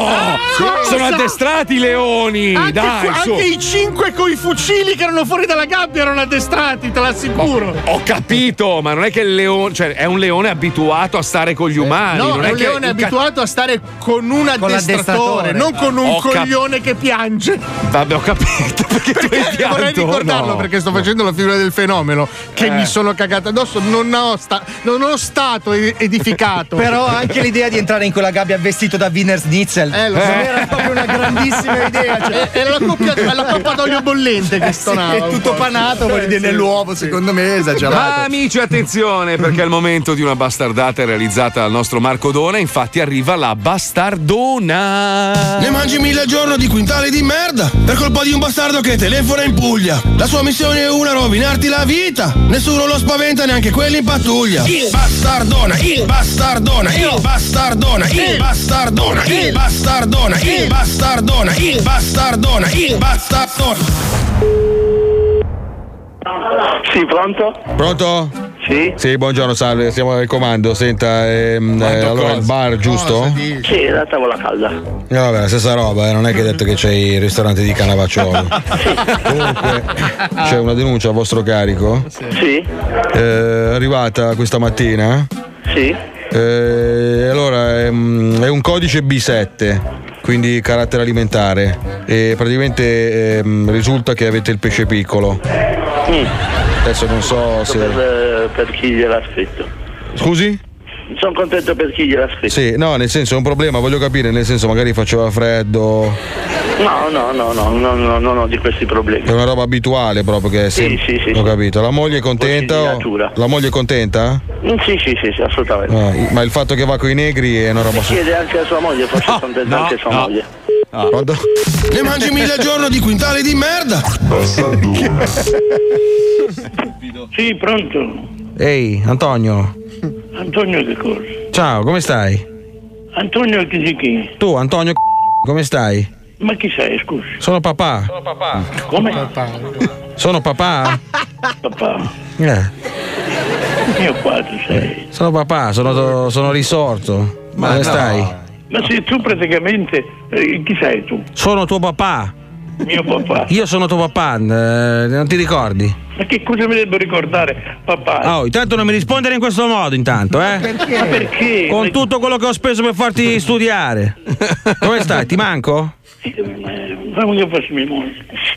cosa? Sono addestrati i leoni! Anche, Dai, anche i cinque coi fucili che erano fuori dalla gabbia erano addestrati, te l'assicuro. Ho capito, ma non è che il leone, cioè è un leone abituato a stare con gli umani. No, non è è un che leone un ca- abituato a stare con un addestratore, l'addestratore. non con un Ho cap- coglione che piange. Vabbè, ho capito perché, tu hai Eh, pianto. vorrei ricordarlo no. perché sto facendo la figura del fenomeno che Eh. mi sono cagato addosso. Non ho, sta- non ho stato ed- edificato. Però anche l'idea di entrare in quella gabbia vestito da Wiener Schnitzel Eh, lo so. me era proprio una grandissima idea. Cioè, Era la coppia, la coppa d'olio bollente che Eh è tutto panato, voglio Eh, dire, sì. nell'uovo, secondo me esagerato. Ma amici, attenzione, perché è il momento di una bastardata realizzata dal nostro Marco Dona. Infatti arriva la bastardona. Ne mangi mille al giorno di quintali di merda per colpa di un bastardo che telefona in Puglia. La sua missione è una, rovinarti la vita. Nessuno lo spaventa, neanche quelli in pattuglia. Il bastardona, il bastardona, il bastardona, il bastardona, il bastardona, il bastardona, il bastardona, il bastardona. Sì, pronto? Pronto? Sì. Sì, buongiorno, salve, siamo al comando. Senta, ehm, eh, allora il bar, giusto? Sì, la tavola calda. Eh, vabbè, la stessa roba, eh, non è che hai detto che c'è il ristorante di Canavacciolo. Comunque, c'è una denuncia a vostro carico. Sì. Eh, è arrivata questa mattina. Sì. Eh, allora, è, mm, è un codice B7, quindi carattere alimentare. E praticamente ehm, risulta che avete il pesce piccolo. Adesso non so se. Per, per chi gliel'ha scritto. Scusi? Sono contento per chi gliel'ha scritto. Sì, no, nel senso è un problema, voglio capire, nel senso magari faceva freddo. No, no, no, no, no, no, non ho di questi problemi. È una roba abituale proprio che Sì, sì, sì, Ho sì. capito. La moglie è contenta? La moglie è contenta? Mm, Sì, sì, sì, sì, assolutamente. Ah, ma il fatto che va con i negri è una roba Si chiede anche a sua moglie, forse è contenta anche sua moglie. Pronto? Ne mangi mille al giorno di quintali di merda. Sì, pronto. Ehi, Antonio. Antonio che cosa? Ciao, come stai? Antonio chi si chi? Tu, Antonio, come stai? Ma chi sei, scusi? Sono papà. Come? Sono papà? Papà. Eh, Io qua tu sei. sono papà, sono, sono risorto. Ma Dove no. stai? Ma sei tu praticamente. eh, chi sei tu? Sono tuo papà. Mio papà. Io sono tuo papà, eh, non ti ricordi? Ma che cosa mi devo ricordare, papà? Oh, intanto non mi rispondere in questo modo, intanto, eh? Perché? Ma perché? Con tutto quello che ho speso per farti studiare. Come stai? Ti manco? Moglie.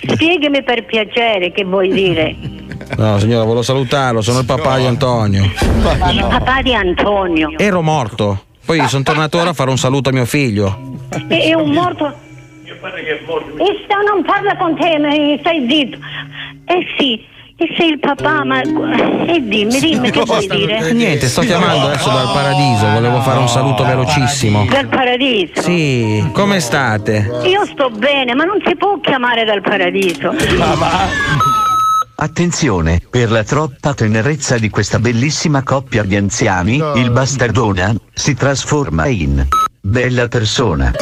Spiegami per piacere che vuoi dire. No, signora, volevo salutarlo, sono il papà di Antonio. Il papà di Antonio. Ero morto. Poi sono tornato ora a fare un saluto a mio figlio. E è un morto. E sta, non parla con te, ma stai zitto. Eh sì, e sei il papà, ma. E dimmi, dimmi che vuoi dire? Niente, sto chiamando adesso dal paradiso, volevo fare un saluto velocissimo. Dal paradiso. Sì, come state? Io sto bene, ma non si può chiamare dal paradiso. Attenzione, per la troppa tenerezza di questa bellissima coppia di anziani, il bastardona si trasforma in bella persona.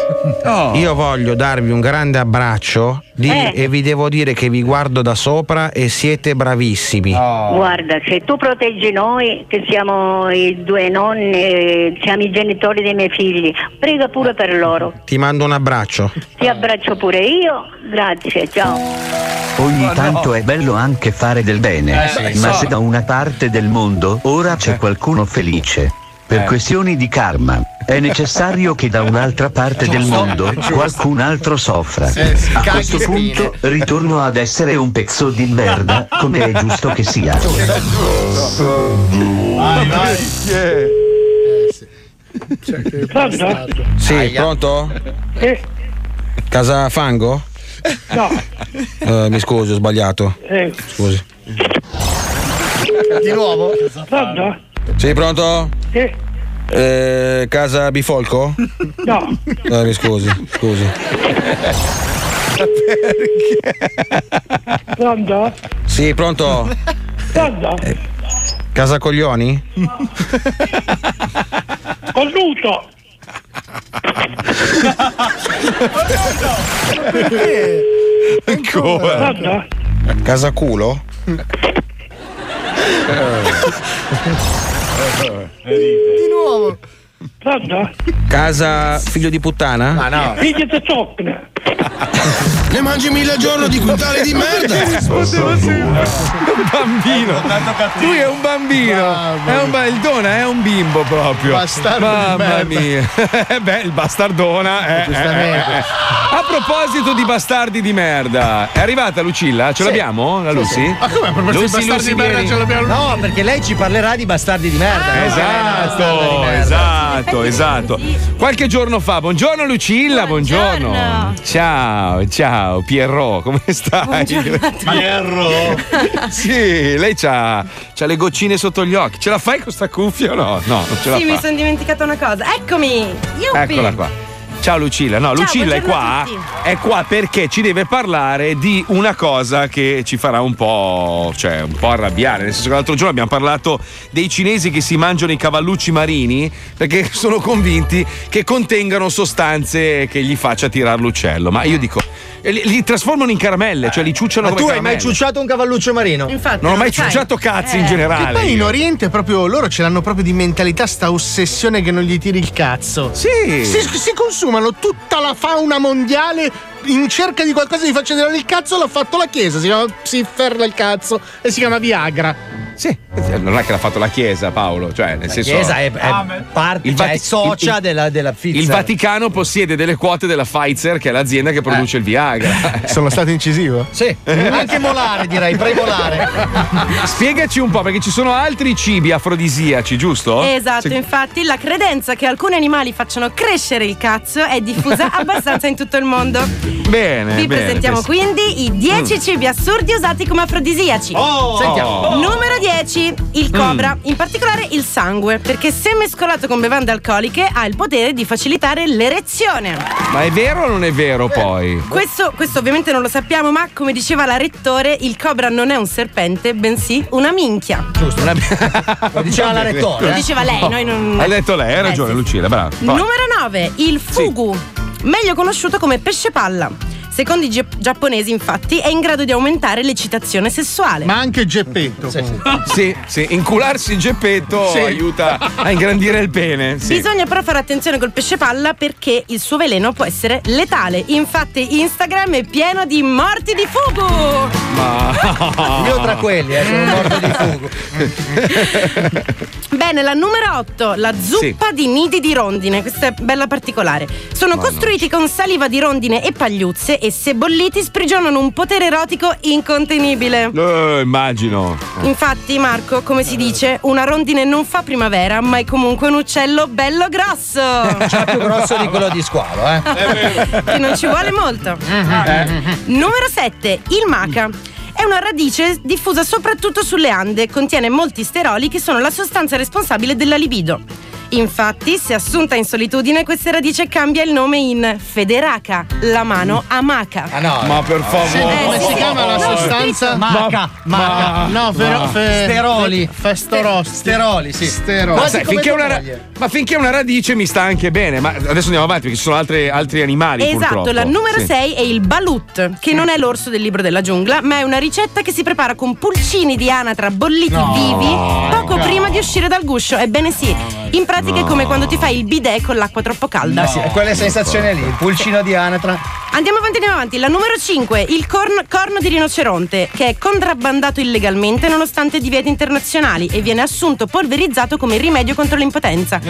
Io voglio darvi un grande abbraccio di- Eh. e vi devo dire che vi guardo da sopra e siete bravissimi. Guarda, se tu proteggi noi, che siamo i due nonni, siamo i genitori dei miei figli, prega pure per loro. Ti mando un abbraccio. Ti abbraccio pure io, grazie, ciao. Ogni tanto è bello anche fare del bene, Eh, sì, ma so. se da una parte del mondo ora c'è qualcuno felice. Per Eh. questioni di karma, è necessario che da un'altra parte del mondo qualcun altro soffra. Sì, sì, A questo spine. punto ritorno ad essere un pezzo di merda, come è giusto che sia. Vai, vai. Sì, pronto? Eh, Casa Fango? no. Eh, mi scusi, ho sbagliato. Eh, Scusi. Di nuovo? Pronto? Sì, pronto? Sì. Eh, casa Bifolco? No. Eh, mi scusi, scusi. Pronto? Sì, pronto? Pronto? Casa Coglioni? Colluto! Ancora? Pronto? Casa Culo? Di nuovo. Pronto? Casa Figlio di puttana? Ma no. Figlio di zoccne. Ne mangi mille al giorno di quintali di merda! Rispondevo sempre. È un bambino. Lui è un bambino. È un ba- il Dona è un bimbo proprio. Bastardo di Mamma merda. mia. Eh Beh, il bastardona. Giustamente. eh, eh. A proposito di bastardi di merda, è arrivata Lucilla? Ce Sì. l'abbiamo? La Lucy? sì. Ma come, a proposito di bastardi Lucy, di merda vieni. ce l'abbiamo? No, perché lei ci parlerà di bastardi di merda. no? Esatto, esatto, esatto. Qualche giorno fa, buongiorno Lucilla, buongiorno. Ciao, ciao, Pierrot, come stai? Pierrot. sì, lei c'ha, c'ha le goccine sotto gli occhi. Ce la fai con sta cuffia o no? No, non ce la Sì, mi fa. sono dimenticata una cosa. Eccomi! Yuppi. Eccola qua. Ciao Lucilla, no, Ciao, Lucilla è qua, è qua perché ci deve parlare di una cosa che ci farà un po', cioè, un po' arrabbiare. Nel senso che l'altro giorno abbiamo parlato dei cinesi che si mangiano i cavallucci marini perché sono convinti che contengano sostanze che gli faccia tirare l'uccello. Ma io dico, e li, li trasformano in caramelle, cioè li ciucciano Ma come tu hai mai caramelle. ciucciato un cavalluccio marino? Infatti. Non ho mai ciucciato cazzi in generale. E poi in. Oriente proprio loro ce l'hanno proprio di mentalità sta ossessione che non gli tiri il cazzo. Sì. Si, si consumano tutta la fauna mondiale in cerca di qualcosa faccia tirare il cazzo, l'ha fatto la chiesa, si chiama Psiffer il cazzo e si chiama Viagra. Sì, non è che l'ha fatto la Chiesa, Paolo. Cioè, nel La senso. Chiesa è, è parte, Il cioè, Vati- è socia il- della, della Pfizer. Il Vaticano possiede delle quote della Pfizer, che è l'azienda che produce il Viagra. Sono stato incisivo? Sì, anche molare direi, premolare. Spiegaci un po', perché ci sono altri cibi afrodisiaci, giusto? Esatto, Se- infatti la credenza che alcuni animali facciano crescere il cazzo è diffusa abbastanza in tutto il mondo. Bene. Vi bene, presentiamo pens- quindi i 10 Mm. cibi assurdi usati come afrodisiaci. Oh! Sentiamo. Oh! Numero 10, il cobra, in particolare il sangue, perché se mescolato con bevande alcoliche ha il potere di facilitare l'erezione. Ma è vero o non è vero poi? Questo, questo ovviamente non lo sappiamo, ma come diceva la rettore, il cobra non è un serpente, bensì una minchia. Giusto, lo diceva la rettore. Lo eh. diceva lei, noi non. Ha detto lei, hai ragione, Eh, sì. Lucilla, brava. Numero 9, il fugu, meglio conosciuto come pesce palla. Secondo i gia- giapponesi, infatti, è in grado di aumentare l'eccitazione sessuale. Ma anche Geppetto. Sì, sì, incularsi il geppetto Sì. aiuta a ingrandire il pene. Sì. Bisogna però fare attenzione col pesce palla perché il suo veleno può essere letale. Infatti, Instagram è pieno di morti di fugu. Ma. Io tra quelli, eh, sono morto di fuoco. Bene, la numero 8, la zuppa di nidi di rondine. Questa è bella particolare. Sono costruiti con saliva di rondine e pagliuzze e se bolliti sprigionano un potere erotico incontenibile. Eh, immagino. Infatti, Marco, come si dice, una rondine non fa primavera, ma è comunque un uccello bello grosso. C'era più grosso di quello di squalo, eh. che non ci vuole molto. Numero 7, il maca. È una radice diffusa soprattutto sulle Ande, contiene molti steroli che sono la sostanza responsabile della libido. Infatti, se assunta in solitudine, questa radice cambia il nome in Federaca, la mano amaca. Ah no. Ma per Sì, favore. come Eh, si sì, chiama la No, sostanza? Maca, maca. No, fe- Steroli. Festorosti. Steroli, sì. Steroli. Ma, sai, finché una ma finché è una radice mi sta anche bene. Ma adesso andiamo avanti perché ci sono altre- altri animali. Esatto, purtroppo. la numero Sì. 6 è il balut, che non è l'orso del libro della giungla, ma è una ricetta che si prepara con pulcini di anatra bolliti No. vivi poco prima di uscire dal guscio. Ebbene sì, in pratica è No. come quando ti fai il bidet con l'acqua troppo calda. Ah, sì, è quelle sensazioni lì, il pulcino di anatra. Andiamo avanti, andiamo avanti. La numero 5, il corno, corno di rinoceronte, che è contrabbandato illegalmente nonostante divieti internazionali e viene assunto polverizzato come rimedio contro l'impotenza.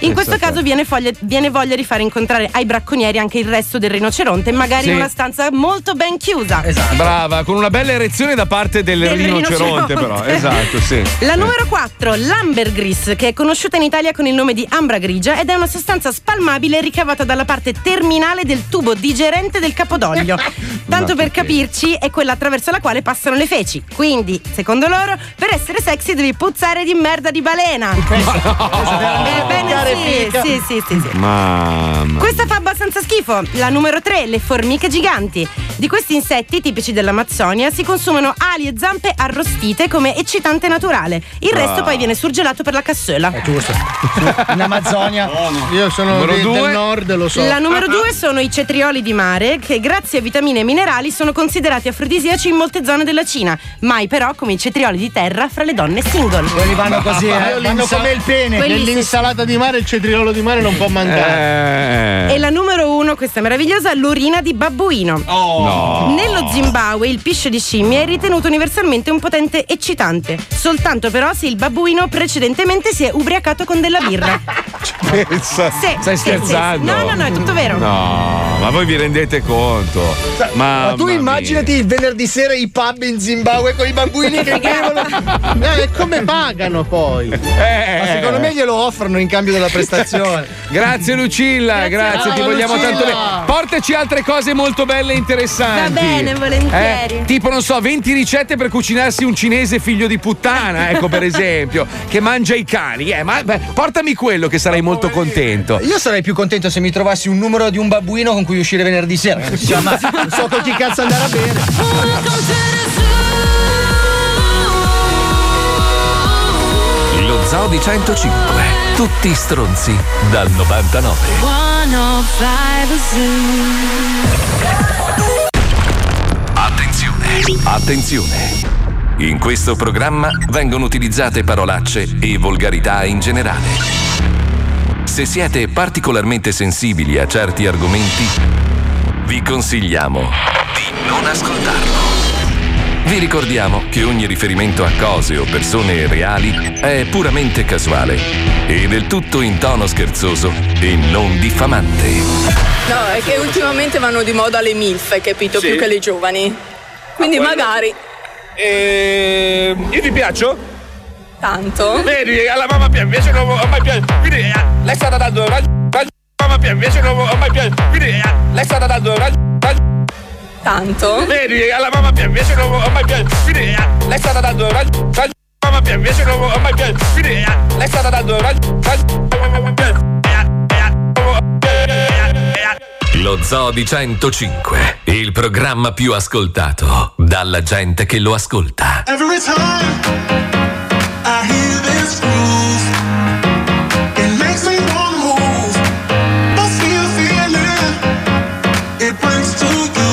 In questo caso viene, foglia- viene voglia di far incontrare ai bracconieri anche il resto del rinoceronte, magari Sì. in una stanza molto ben chiusa. Brava, con una bella erezione da parte del, Del rinoceronte, però. rinoceronte. Esatto, sì. La numero 4, l'ambergris, che è conosciuta in Italia con il nome di ambra grigia ed è una sostanza spalmabile ricavata dalla parte terminale del tubo digerente del capodoglio. Tanto per capirci, è quella attraverso la quale passano le feci. Quindi, secondo loro, per essere sexy devi puzzare di merda di balena. Ebbene sì, sì, sì, sì, sì. Mamma. Questa fa abbastanza schifo. La numero 3, le formiche giganti. Di questi insetti, tipici dell'Amazzonia, si consumano ali e zampe arrostite come eccitante naturale. Il resto Ah. poi viene surgelato per la cassola. È giusto. In Amazzonia. Io sono due. del nord, lo so. La numero 2 sono i cetrioli di mare che grazie a vitamine e minerali sono considerati afrodisiaci in molte zone della Cina, mai però come i cetrioli di terra fra le donne single. Quelli vanno così, eh. Vanno come il pene. Quelli sì. Nell'insalata di mare il cetriolo di mare non può mancare. Eh. E la numero 1, questa meravigliosa, l'urina di babbuino. No. Nello Zimbabwe il piscio di scimmie è ritenuto universalmente un potente eccitante, soltanto però se il babbuino precedentemente si è ubriacato con della birra. Pensa. Sì, Stai sì, scherzando? sì, sì. No, no, no, è tutto vero. No, ma voi vi rendete conto? Ma tu immaginati il venerdì sera i pub in Zimbabwe con i bambini che bevono. Eh, e come pagano poi? Eh. Ma secondo me glielo offrono in cambio della prestazione. Grazie Lucilla, grazie, ti Ciao, vogliamo Lucilla. tanto bene. Portaci altre cose molto belle e interessanti. Va bene, volentieri. Eh, tipo, non so, 20 ricette per cucinarsi un cinese figlio di puttana, ecco per esempio, che mangia i cani. Eh, ma beh, portami quello che sarai molto contento. Io sarei più contento se mi trovassi un numero di un babbuino con cui uscire venerdì sera. Cioè, ma non so con chi cazzo andare a bere. Lo Zoo di 105. Tutti stronzi dal 99. Attenzione, attenzione. In questo programma vengono utilizzate parolacce e volgarità in generale. Se siete particolarmente sensibili a certi argomenti, vi consigliamo di non ascoltarlo. Vi ricordiamo che ogni riferimento a cose o persone reali è puramente casuale e del tutto in tono scherzoso e non diffamante. No, è che ultimamente vanno di moda le MILF, capito? Sì. Più che le giovani. Quindi quello- magari E... Io ti piaccio? tanto. Vedi, alla mamma piace, invece non ho mai piaciuto. Quindi eh, lei sta dando ragione. Mamma piace, invece non ho mai piaciuto. Quindi eh, lei sta dando ragione. Tanto. Vedi, alla mamma piace, invece non ho mai piaciuto. Quindi eh, lei sta dando ragione. Mamma ma mi piace, non mi piace. Quindi eh, lei sta dando ragione. Lo Zoo di 105, il programma più ascoltato dalla gente che lo ascolta. Every time I hear this groove, it makes me wanna move. Be a feeling it brings to.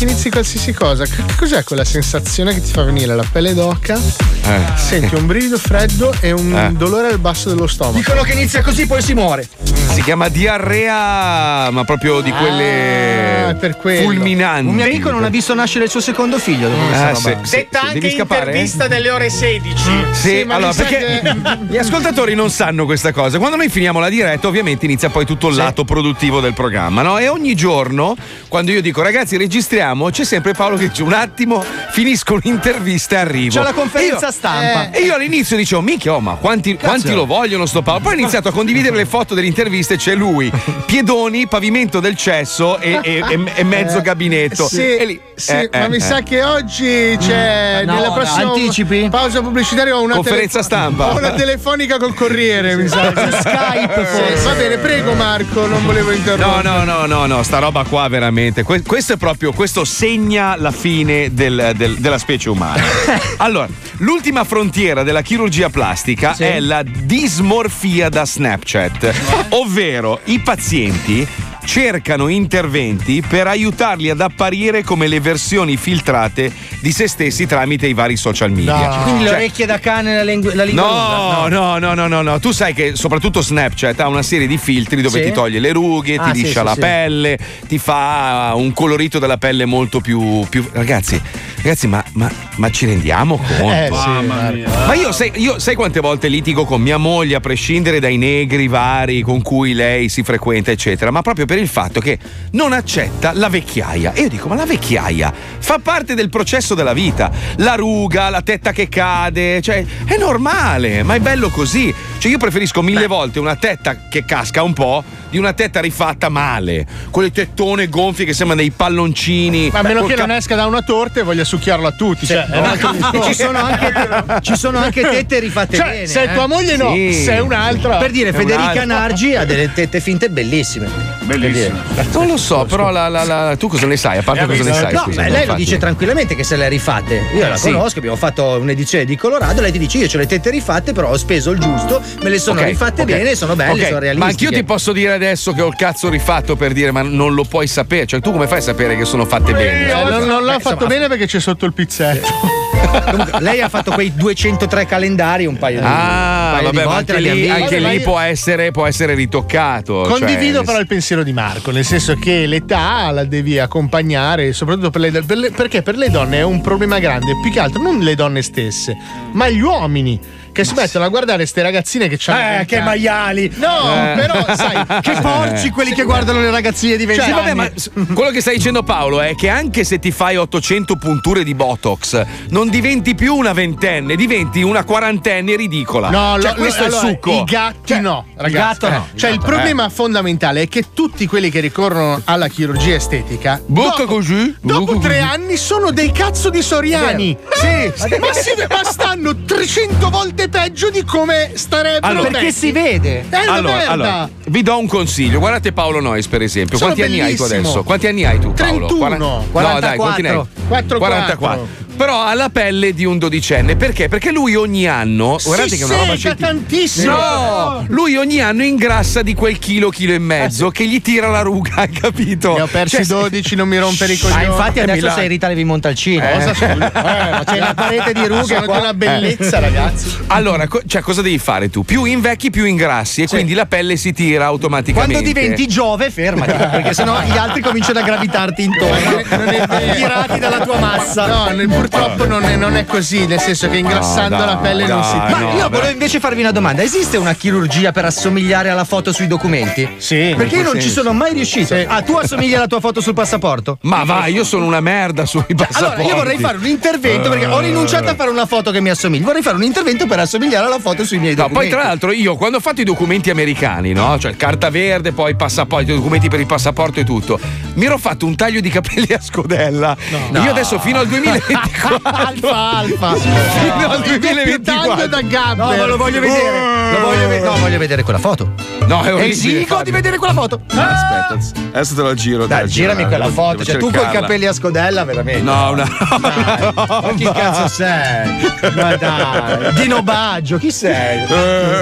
Che inizi qualsiasi cosa, che cos'è quella sensazione che ti fa venire la pelle d'oca? Eh. Senti un brivido freddo e un Eh. dolore al basso dello stomaco. Dicono che inizia così, poi si muore. Si chiama diarrea, ma proprio di quelle Ah, fulminanti. Un mio amico non ha visto nascere il suo secondo figlio dopo Ah, roba. sì, sì, sì, anche devi scappare? intervista delle ore 16. Sì, ma allora perché che- gli ascoltatori non sanno questa cosa. Quando noi finiamo la diretta, ovviamente inizia poi tutto il lato produttivo del programma, no? E ogni giorno, quando io dico ragazzi registriamo, c'è sempre Paolo che dice un attimo, finisco un'intervista e arrivo. C'è la conferenza E io- stampa. E io all'inizio dicevo, minchia, oh, ma quanti, quanti lo vogliono sto Paolo? Poi ho iniziato a condividere le foto delle interviste, c'è lui, piedoni, pavimento del cesso e, e- e- e mezzo Eh, gabinetto. Sì, E lì- sì, eh, ma eh, mi eh. sa che oggi c'è No, nella no, prossima anticipi? pausa pubblicitaria ho una Conferenza stampa. Ho una telefonica col Corriere, mi sa. Su Skype, Sì, forse. Va bene, prego Marco, non volevo No, interrompere. no, no, no, no, sta roba qua veramente. que- questo è proprio, questo segna la fine del- del- della specie umana. Allora, l'ultima frontiera della chirurgia plastica è la dismorfia da Snapchat, ovvero i pazienti cercano interventi per aiutarli ad apparire come le versioni filtrate di se stessi tramite i vari social media. Quindi le Cioè, orecchie da cane e la, lingu- la lingua No, no, no, no, no, no. Tu sai che soprattutto Snapchat ha una serie di filtri dove Sì? ti toglie le rughe, Ah, ti liscia sì, la sì. pelle, ti fa un colorito della pelle molto più. più... Ragazzi, Ragazzi, ma, ma- ma ci rendiamo conto? Eh, sì. Ma io sai, io sai quante volte litigo con mia moglie, a prescindere dai negri vari con cui lei si frequenta, eccetera, ma proprio per il fatto che non accetta la vecchiaia. E io dico, ma la vecchiaia fa parte del processo della vita. La ruga, la tetta che cade, cioè è normale, ma è bello così. Cioè io preferisco mille volte una tetta che casca un po' di una tetta rifatta male. Quelle tettone gonfie che sembrano dei palloncini. Ma a meno che non esca da una torta e voglia succhiarlo a tutti. Cioè, è un altro discorso. ci, sono anche, ci sono anche tette rifatte Cioè, bene. se è eh. tua moglie no, Sì. se è un'altra. Per dire, È Federica un'altra. Nargi ha delle tette finte bellissime. Bellissime. Non lo so, però la- la- la- tu cosa ne sai? A parte cosa ne sai? No, scusa, beh, lei lo dice tranquillamente che se le ha rifatte. Io la Sì. conosco, abbiamo fatto un'edizione di Colorado. Lei ti dice: Io ho le tette rifatte, però ho speso il giusto, me le sono Ok, rifatte ok. bene, sono belle, Ok, sono Ma realistiche. anch'io ti posso dire adesso che ho il cazzo rifatto per dire, ma non lo puoi sapere. Cioè, tu come fai a sapere che sono fatte bene? Eh, non, non l'ha Beh, fatto insomma, bene perché c'è sotto il pizzetto. Comunque, lei ha fatto quei 203 calendari un paio di, un Ah, paio di vabbè, ma volte. anche lì, anche lì può, essere, può essere ritoccato. Condivido cioè, però il pensiero di Marco, nel senso che l'età la devi accompagnare, soprattutto per le, per le- perché per le donne è un problema grande, più che altro non le donne stesse, ma gli uomini. Che si mettono a guardare ste ragazzine che c'hanno. Eh, che maiali! No, Eh. però sai. Che porci quelli che guardano le ragazzine di 20 Sì, anni. vabbè, ma s- quello che stai dicendo Paolo è che anche se ti fai 800 punture di Botox, non diventi più una ventenne, diventi una quarantenne ridicola. No, cioè, lo- questo allora, è il succo. I gatti no, ragazzi. gatto no. Eh, Cioè, il gatto, problema fondamentale è che tutti quelli che ricorrono alla chirurgia estetica. Bocca dopo, così, Dopo bocca tre così. anni sono dei cazzo di soriani. Vero. Sì, ma, si- ma stanno 300 volte peggio di come starebbero. Allora. Perché si vede. È una Allora, merda. allora, vi do un consiglio. Guardate Paolo Nois, per esempio. Sono Quanti anni hai tu bellissimo. adesso? Quanti anni hai tu, Paolo? 31. Quaran- No, dai, quanti ne hai? 44. 44. Però ha la pelle di un dodicenne. Perché? Perché lui ogni anno. Guardate si che è una roba sega scientifica. tantissimo. No! Lui ogni anno ingrassa di quel chilo, chilo e mezzo che gli tira la ruga, hai capito? Ne ho persi Cioè, 12, non mi rompere i Ah, coglioni. infatti Eh, adesso Milano. sei Rita Levi Montalcino. Cosa, Eh. scusa? Eh, ma c'è una parete di rughe Sono qua. di una bellezza, Eh. ragazzi. Allora, co- cioè, cosa devi fare tu? Più invecchi, più ingrassi, e quindi la pelle si tira automaticamente. Quando diventi Giove, fermati, perché sennò gli altri cominciano a gravitarti intorno, Non è vero. tirati dalla tua massa. No, purtroppo non è, non è così, nel senso che ingrassando No, la dai, pelle non si dai. Ma no, io beh. volevo invece farvi una domanda: esiste una chirurgia per assomigliare alla foto sui documenti? Sì. Perché io non senso? ci sono mai riuscito. Sì. Ah, tu assomigli alla tua foto sul passaporto? Ma vai, io sono una merda sui passaporti. Allora, io vorrei fare un intervento perché ho rinunciato a fare una foto che mi assomigli. Vorrei fare un intervento per assomigliare alla foto sui miei No, documenti. poi tra l'altro io quando ho fatto i documenti americani, no? Cioè carta verde, poi passaporto, i documenti per il passaporto e tutto, mi ero fatto un taglio di capelli a scodella. No. Io adesso fino al 2024 Alfa, alfa. fino al Taglio 2024 da gambe. No, ma lo voglio vedere. Lo voglio vedere. No, voglio vedere quella foto. No, è orribile. Esigo di vedere quella foto. Aspetta, adesso te la giro. Dai, la girami giro, quella devo- foto. devo Cioè, tu con i cercarla. capelli a scodella, veramente. No, una Ma chi cazzo sei? Ma dai, Dino Baggio, chi sei?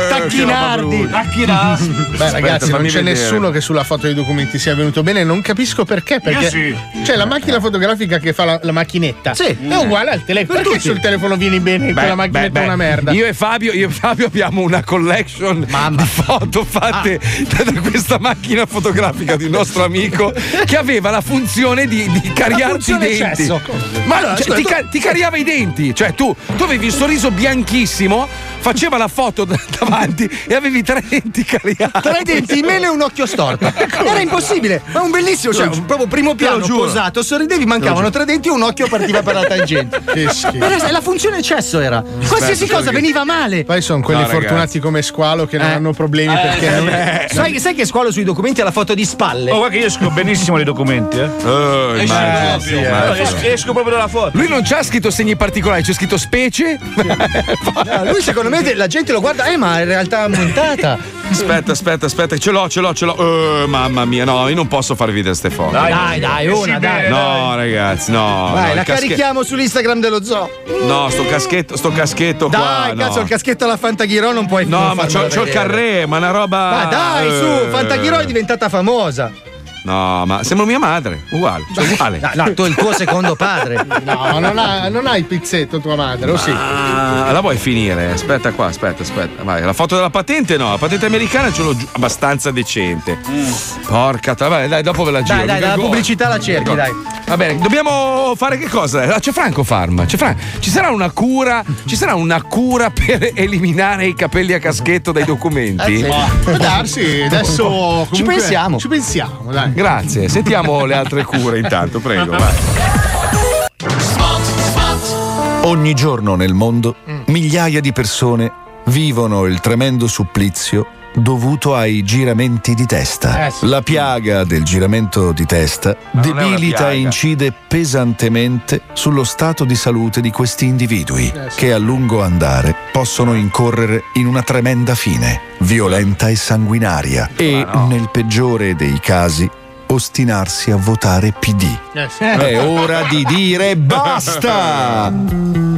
Tacchinardi. Beh, ragazzi, non c'è vedere. nessuno che sulla foto dei documenti sia venuto bene. Non capisco perché. Perché sì. c'è la macchina fotografica che fa la, la macchinetta. Sì. È uguale al telefono. Perché sul telefono vieni bene Beh, con la macchinetta beh, è una merda? Io e Fabio, io e Fabio abbiamo una collection di foto fatte Ah. da questa macchina fotografica di un nostro amico che aveva la funzione di, di cariarti i denti. cesso. Ma Allora, cioè, ti, tu- ti cariava i denti, cioè tu, tu avevi il sorriso bianchissimo, faceva la foto da- davanti e avevi tre denti cariati. Tre denti in meno e un occhio storto. Era impossibile, ma un bellissimo, cioè, un proprio primo piano posato, sorridevi, mancavano tre denti e un occhio partiva per la tangente. Che schifo. Era- la funzione cesso era. Qualsiasi cosa veniva male. Poi sono quelli No, fortunati ragazzi. come squalo che non Eh. hanno problemi perché non Sai, sai che squalo sui documenti ha la foto di spalle? Oh, guarda che io esco benissimo dai documenti, eh. Eh, immagino, sì, eh. No, esco, esco proprio dalla foto. Lui non c'ha scritto segni particolari, c'è scritto specie. No, lui secondo me la gente lo guarda, eh ma in realtà è montata. Aspetta, aspetta, aspetta, ce l'ho, ce l'ho, ce l'ho. Eh, mamma mia, no, io non posso far vedere ste foto. Dai, dai, che una, dai. No, ragazzi, no. Vai, no, la casche- carichiamo sull'Instagram dello zoo. No, sto caschetto, sto caschetto Dai, qua. cazzo, no. il caschetto alla Fantaghiro non puoi No, ma c'ho, c'ho il carré, ma una roba. Ma dai, su, Eh. Fantaghiro è diventata famosa. No, ma sembra mia madre, uguale, cioè uguale. No, no, tu il tuo secondo padre. No, non ha, non ha il pizzetto tua madre, o sì? Ah, la vuoi finire? Aspetta qua, aspetta, aspetta. Vai, la foto della patente no, la patente americana ce l'ho giù, abbastanza decente. Porca, tra- dai, dopo ve la giro. Dai, dai, dalla pubblicità la cerchi, dai. Va bene, dobbiamo fare che cosa? Ah, c'è Franco Farm, c'è Fran- Ci sarà una cura, ci sarà una cura per eliminare i capelli a caschetto dai documenti? Eh, sì. Può darsi, adesso comunque- Ci pensiamo. Ci pensiamo, dai. Grazie, sentiamo le altre cure intanto, prego. vai. Ogni giorno nel mondo migliaia di persone vivono il tremendo supplizio dovuto ai giramenti di testa. Eh sì. La piaga del giramento di testa Ma debilita e incide pesantemente sullo stato di salute di questi individui Eh sì. che a lungo andare possono incorrere in una tremenda fine, violenta e sanguinaria e, nel peggiore dei casi, ostinarsi a votare PD. Eh sì. È ora di dire basta!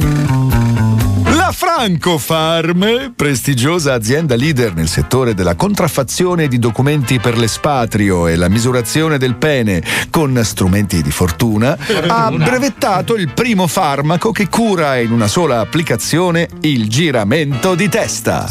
La Franco Farm, prestigiosa azienda leader nel settore della contraffazione di documenti per l'espatrio e la misurazione del pene con strumenti di fortuna, ha brevettato il primo farmaco che cura in una sola applicazione il giramento di testa.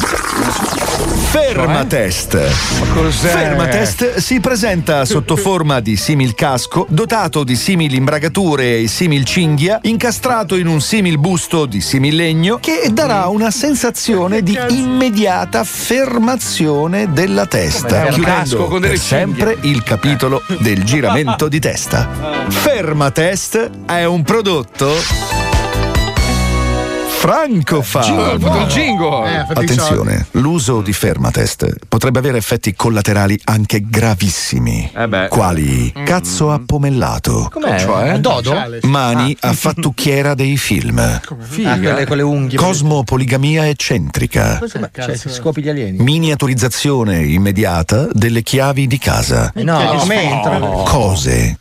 Fermatest. Fermatest si presenta sotto forma di simil casco, dotato di simil imbragature e simil cinghia, incastrato in un simil busto di simil legno, che darà una sensazione di immediata fermazione della testa, Come? Un casco chiudendo per sempre il capitolo del giramento di testa. Fermatest è un prodotto Franco Jingle, Farm. il jingle. Eh, Attenzione, l'uso di Fermatest potrebbe avere effetti collaterali anche gravissimi, Eh quali? Cazzo appomellato, Com'è? Cioè? Dodo? mani a fattucchiera dei film, Ah, quelle con le unghie. cosmopoligamia eccentrica, Cioè, si scopi gli alieni. miniaturizzazione immediata delle chiavi di casa, Eh no, entrano? cose.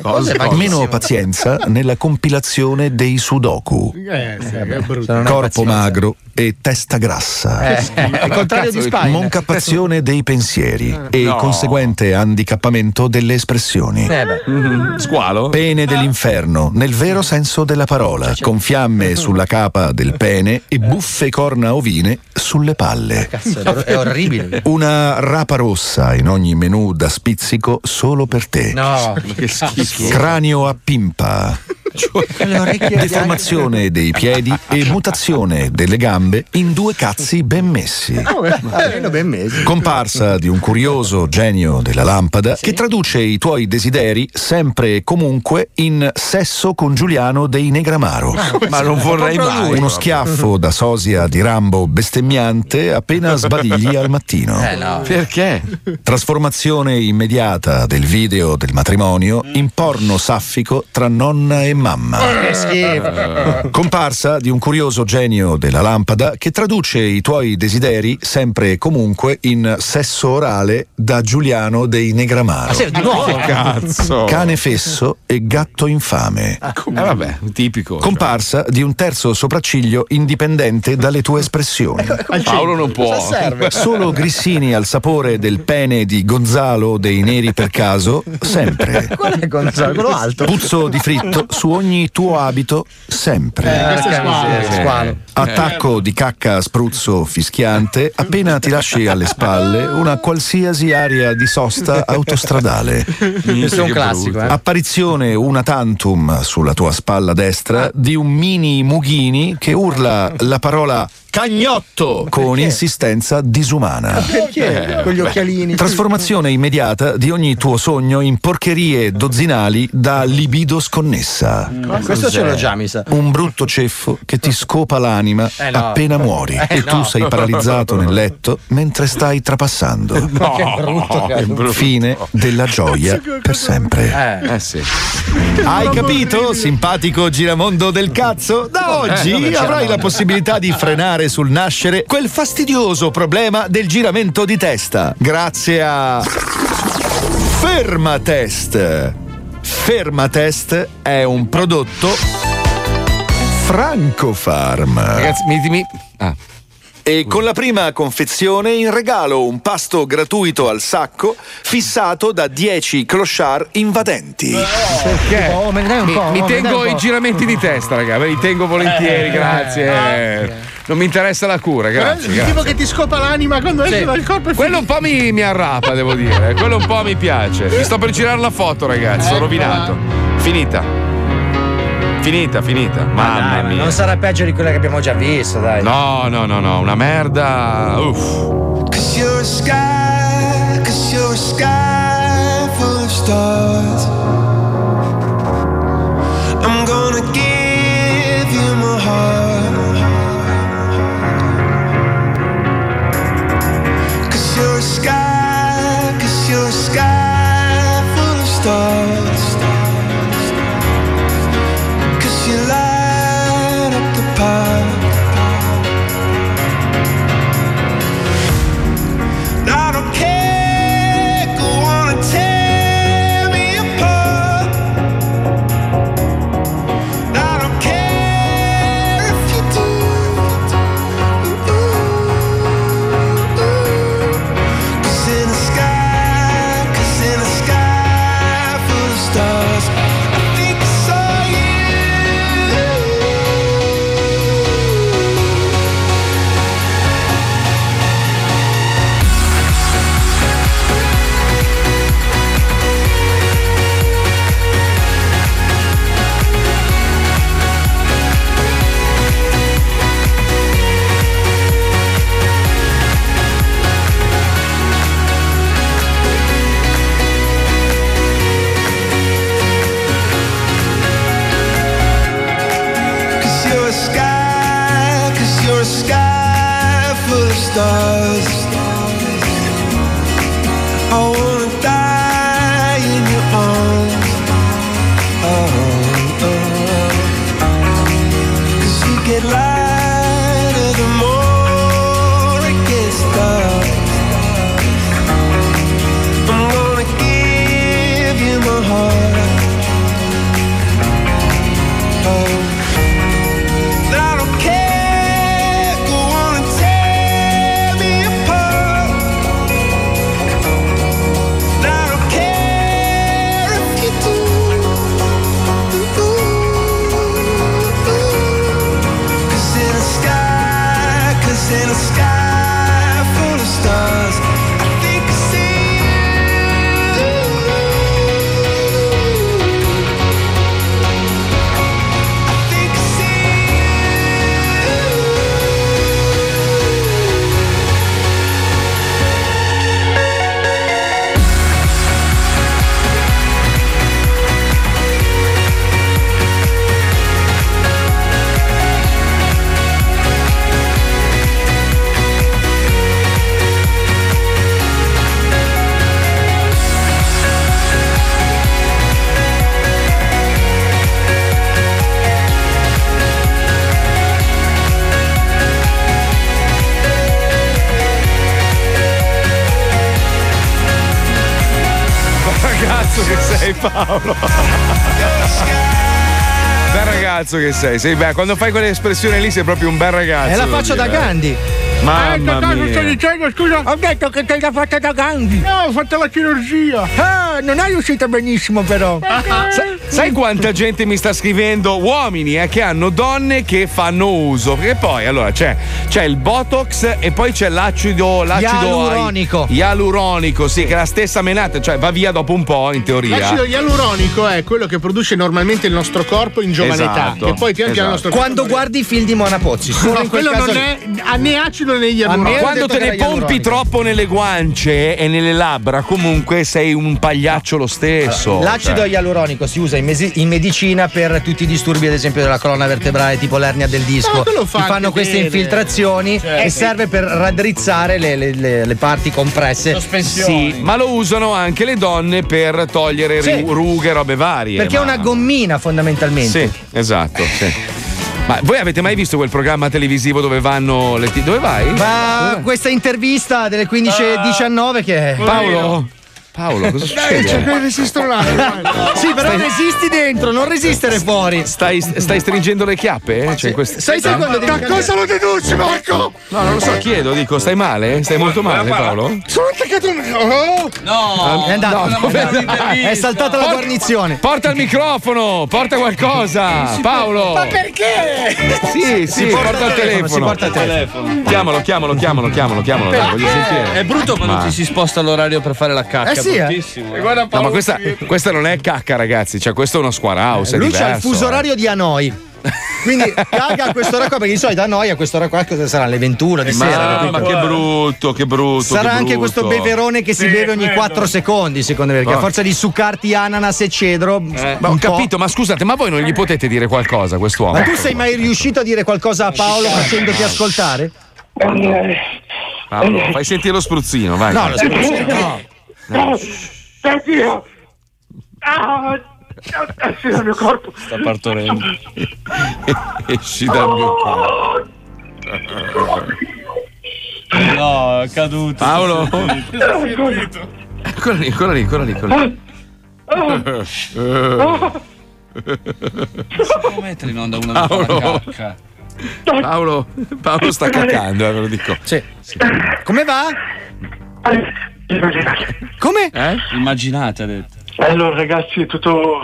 Cose Meno pazienza nella compilazione dei sudoku. Eh, sì, è Corpo pazienza. magro e testa grassa. Eh, è il contrario di Spine. Moncappazione dei pensieri e No. conseguente handicappamento delle espressioni. Eh beh. Squalo? Pene dell'inferno, nel vero senso della parola, con fiamme sulla capa del pene e buffe corna ovine sulle palle. Cazzo, è, è orribile. Una rapa rossa in ogni menù da spizzico solo per te. No, che schifo. Cranio a pimpa. orecchie Deformazione dei piedi e mutazione delle gambe in due cazzi ben messi. Mesi. Comparsa di un curioso genio della lampada che traduce i tuoi desideri sempre e comunque in sesso con Giuliano dei Negramaro. Ma non vorrei mai. Uno schiaffo da sosia di Rambo bestemmiante appena sbadigli al mattino. Eh no. Perché? Trasformazione immediata del video del matrimonio in porno saffico tra nonna e mamma. Che schifo. Comparsa di un curioso genio della lampada che traduce i tuoi desideri sempre e comunque in sesso orale da Giuliano dei Negramaro. Ma sei di nuovo? Che cazzo? Cane fesso e gatto infame. Eh vabbè, tipico. Comparsa di un terzo sopracciglio indipendente dalle tue espressioni. Paolo non può. Solo grissini al sapore del pene di Gonzalo dei Neri per caso, sempre. Qual è Gonzalo? Quello alto. Puzzo di fritto su ogni tuo abito, sempre. Eh, questo è porca squalo. miseria, squalo. Attacco di cacca spruzzo fischiante appena ti lasci alle spalle una qualsiasi area di sosta autostradale. Questo è un classico, eh. Apparizione una tantum sulla tua spalla destra di un mini Mughini che urla la parola cagnotto con insistenza disumana. Perché? Con gli occhialini. Trasformazione immediata di ogni tuo sogno in porcherie dozzinali da libido sconnessa. Questo ce l'ho già, mi sa. Un brutto ceffo che ti scopa l'anima Eh no. appena muori Eh e tu no. sei paralizzato nel letto mentre stai trapassando. Che brutto, cazzo. Fine della gioia per sempre. Eh. Eh sì. Hai capito, simpatico giramondo del cazzo? Da oggi dove c'è avrai la possibilità di frenare sul nascere quel fastidioso problema del giramento di testa. Grazie a Fermatest. Fermatest è un prodotto Franco Farm. Ragazzi, mi, mi- ah. E con la prima confezione in regalo un pasto gratuito al sacco fissato da 10 clochard invadenti. Perché? Oh, me ne dai un mi, po', mi oh, tengo un i po'. giramenti di testa, raga. Ve li tengo volentieri, Eh, grazie. Non mi interessa la cura, grazie. il tipo che ti scopa l'anima quando esce Sì. dal corpo è Quello un po' mi, mi arrapa, devo dire. Quello un po' mi piace. Mi sto per girare la foto, ragazzi. Sono Eccola. rovinato. Finita. Finita, finita. Mamma Dai, mia. non sarà peggio di quella che abbiamo già visto, dai. No, no, no, no, una merda. Uff. Cause you're a sky, cause you're a sky ragazzo che sei. sei beh, quando fai quelle espressioni lì sei proprio un bel ragazzo. È la faccia da dire. Gandhi. Mamma Eh, cosa mia. stai dicendo, scusa? Ho detto che te l'ha fatta da Gandhi. No, ho fatto la chirurgia. Ah, non è riuscita benissimo però. Sa- sai quanta gente mi sta scrivendo uomini eh, che hanno donne che fanno uso? Perché poi allora c'è, c'è il botox e poi c'è l'acido, l'acido Ialuronico. ai- ialuronico, sì, che è la stessa menata, cioè va via dopo un po' in teoria. L'acido ialuronico è quello che produce normalmente il nostro corpo in giovane Esatto, età. E poi pian piano il nostro Quando guardi i film di Mona Pozzi, No, quello non è ha né acido né A me ialuronico. Quando te ne pompi troppo nelle guance e nelle labbra, comunque sei un pagliaccio lo stesso. L'acido Cioè, ialuronico si usa in, mesi- in medicina per tutti i disturbi, ad esempio, della colonna vertebrale, tipo l'ernia del disco. Ma quello fa Ti fanno queste bene. infiltrazioni Certo. e serve per raddrizzare le, le- le- le parti compresse. Sì, ma lo usano anche le donne per togliere Sì. ru- rughe, robe varie. Perché è ma- una gommina fondamentalmente. Sì, esatto, sì. Ma voi avete mai visto quel programma televisivo dove vanno le ti- Dove vai? Ma questa intervista delle 15.19 che Paolo? Paolo, cosa Dai, succede? c'è quel resistronale. Sì, però resisti dentro, non resistere fuori. Stai, stai stringendo le chiappe? eh? Cioè, quest- Sai, sai quando Da cosa lo deduci, Marco? No, non lo so, chiedo, dico, stai male? Stai molto male, Paolo? Sono attaccato un. Oh! No, È andato. no, dove- È saltata la guarnizione. Porta il microfono, porta qualcosa, Paolo. Ma perché? Sì, sì, porta il telefono. Si porta il telefono. Chiamalo, chiamalo, chiamalo, chiamalo, chiamalo, dai, voglio sentire. È brutto quando Ma- ti si sposta l'orario per fare la cacca. Eh sì, eh. Guarda No, ma questa, questa non è cacca, ragazzi. Cioè, questo è uno square house. è Lui c'ha il fuso eh. orario di Hanoi. Quindi caga a quest'ora qua, perché di solito a noi a quest'ora qua cosa sarà? Le 21 di Ma, sera. ma capito? che brutto, che brutto. Sarà che anche brutto. questo beverone che si Sì, beve ogni quello. 4 secondi, secondo me, perché a Oh. forza di succarti ananas e cedro. Ma un ho capito, ma scusate, ma voi non gli potete dire qualcosa a quest'uomo? Ma tu sei mai riuscito a dire qualcosa a Paolo facendoti ascoltare? Paolo, fai sentire lo spruzzino, vai. No, lo spruzzino no. Senti io. Ah, sì, dal mio corpo. Sta partorendo. Esci dal mio corpo. No, è caduto. Paolo? Scusa. Ancora lì, ancora lì, ancora lì. Ancora lì. Può mettere in onda una Paolo. cacca. Paolo, Paolo sta cacando, eh, ve lo dico. Sì. Come va? Come? Eh? Immaginate, ha detto. Allora ragazzi, è tutto...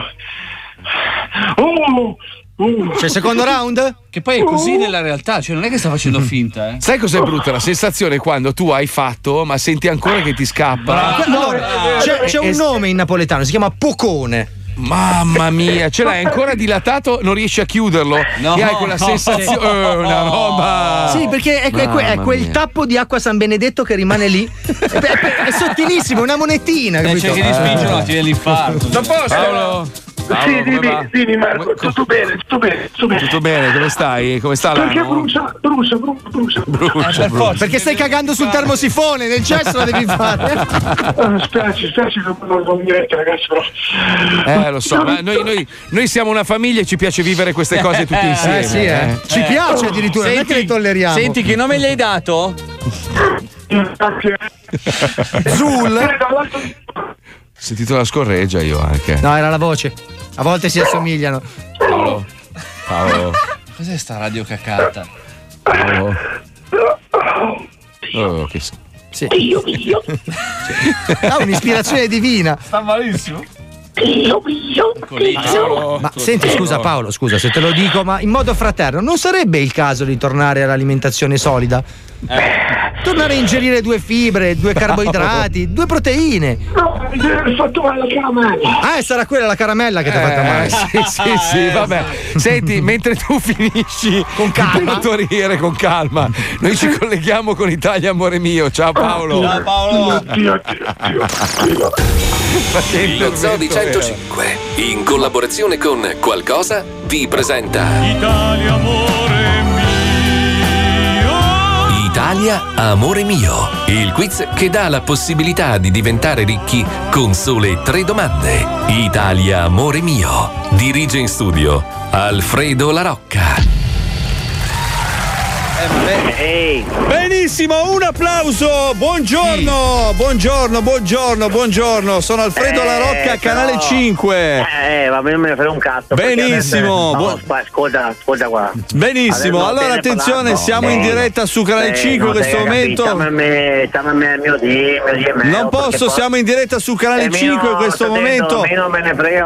Oh, uh. C'è il secondo round? Che poi è così nella realtà, cioè non è che sta facendo finta, eh. Sai cos'è brutta? La sensazione quando tu hai fatto, ma senti ancora che ti scappa. Allora, c'è, c'è un nome in napoletano, si chiama Pocone. Mamma mia, ce l'hai ancora dilatato, non riesci a chiuderlo. No, e hai quella no, sensazione. Eh, una roba. Sì, perché è, è Mamma quel mia. tappo di acqua San Benedetto che rimane lì. è, è- è sottilissimo, una monetina. Eh, capito? c'è chi ti spinge, no, ti viene l'infarto. Paolo, Paolo, Sì, dimmi, dimmi Marco, tutto bene, tutto bene, tutto bene. Tutto bene, come stai? Come sta Perché l'anno? brucia, brucia, brucia, brucia. Brucia, brucia. Perché stai cagando sul termosifone, nel cesso la devi fare. Ah, spiace, spiace che non mi mette ragazzi, però. Eh, lo so, ma noi, noi- noi siamo una famiglia e ci piace vivere queste cose tutti insieme. Eh sì, eh. Ci piace addirittura, non è che le tolleriamo. Senti, che nome gli hai dato? Zul? Sentito la scorreggia io anche. No, era la voce. A volte si assomigliano. Paolo. Paolo. Cos'è sta radio cacata? Paolo. Oh, che Sì. Ha un'ispirazione divina. Sta malissimo. Paolo. Ma senti, scusa Paolo, scusa se te lo dico, ma in modo fraterno, non sarebbe il caso di tornare all'alimentazione solida? Tornare a ingerire due fibre, due carboidrati, due proteine. No, mi hai fatto male la caramella. Ah, e sarà quella la caramella che ti ha fatto male. Eh, sì, sì, sì, vabbè. Senti, mentre tu finisci Con calma. partorire con calma, noi ci colleghiamo con Italia, amore mio. Ciao Paolo. Ciao Paolo. Oddio, oddio, oddio. Lo Zoo di 105, in collaborazione con Qualcosa, vi presenta Italia amore mio. Italia Amore Mio, il quiz che dà la possibilità di diventare ricchi con sole tre domande. Italia Amore Mio, dirige in studio Alfredo La Ehi, Benissimo, un applauso. Buongiorno, buongiorno, buongiorno, buongiorno. Sono Alfredo Eh, La Rocca, canale no. 5. eh, ma me non me ne frega un cazzo. Benissimo, adesso- No, buon- spa- ascolta, ascolta qua. Benissimo, Adesso allora attenzione, parlato. siamo in diretta su canale Eh, 5 in no, questo dai, momento. Stiamo a me, stiamo a me, mio Dio, mio Dio, mio, Non posso, poi- siamo in diretta su canale Eh, 5 in meno, questo momento.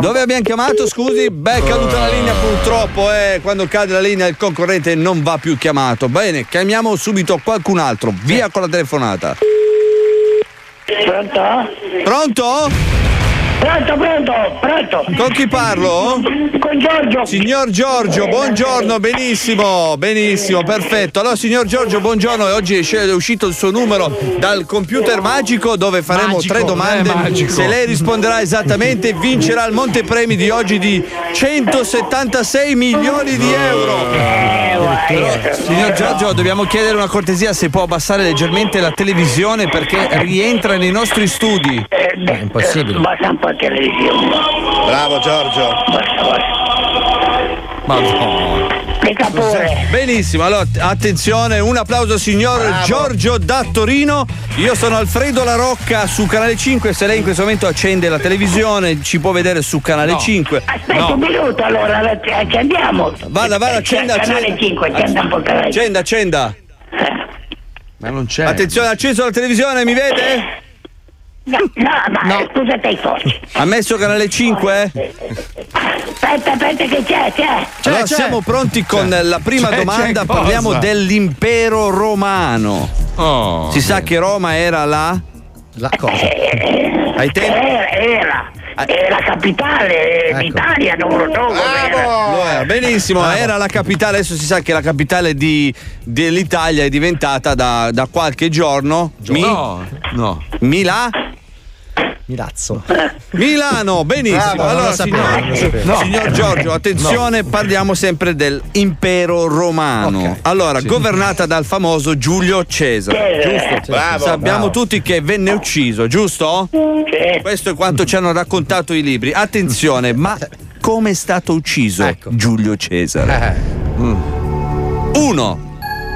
Dove abbiamo chiamato? Scusi, beh, è caduta la linea purtroppo, eh. Quando cade la linea il concorrente non va più chiamato. Bene, chiamiamo subito qualcun altro. Via con la telefonata. Pronto? Pronto? Pronto, pronto, pronto. Con chi parlo? Con Giorgio. Signor Giorgio, buongiorno, benissimo, benissimo, perfetto. Allora, signor Giorgio, buongiorno. e Oggi è uscito il suo numero dal computer magico dove faremo Magico, tre è domande. Se lei risponderà esattamente, vincerà il montepremi di oggi di 176 milioni di euro. Signor Giorgio, dobbiamo chiedere una cortesia se può abbassare leggermente la televisione perché rientra nei nostri studi. È impossibile. Basta un po' di televisione. Bravo Giorgio. Basta, basta. Madonna. Mica pure. Benissimo, allora attenzione, un applauso signor Bravo. Giorgio da Torino. Io sono Alfredo La Rocca su Canale 5. Se lei in questo momento accende la televisione, ci può vedere su Canale No. 5. Aspetta un minuto allora, la- ci andiamo. Vada, vada, accenda, Canale accenda. 5, accenda un po' il canale. Accenda, accenda. Ma non c'è. Attenzione, ha acceso la televisione, mi vede? No, no, ma scusa te forse. Ha messo Canale 5? Aspetta, aspetta che c'è, c'è. allora siamo pronti con la prima C'è, domanda. c'è Parliamo cosa? dell'impero romano. Si sa che Roma era la. La cosa? Ai tempi. Era, era, è la capitale Ecco. d'Italia, non lo so. era, benissimo, era la capitale, adesso si sa che la capitale di- dell'Italia è diventata da, da qualche giorno. No, no. Mila? Milazzo. Milano, benissimo. Bravo, allora, signor. No. signor Giorgio, attenzione, parliamo sempre dell'impero romano. Allora, governata dal famoso Giulio Cesare. Cesare. Giusto? Bravo, Sappiamo bravo. tutti che venne ucciso, giusto? Questo è quanto ci hanno raccontato i libri. Attenzione, ma come è stato ucciso Ecco. Giulio Cesare? Mm.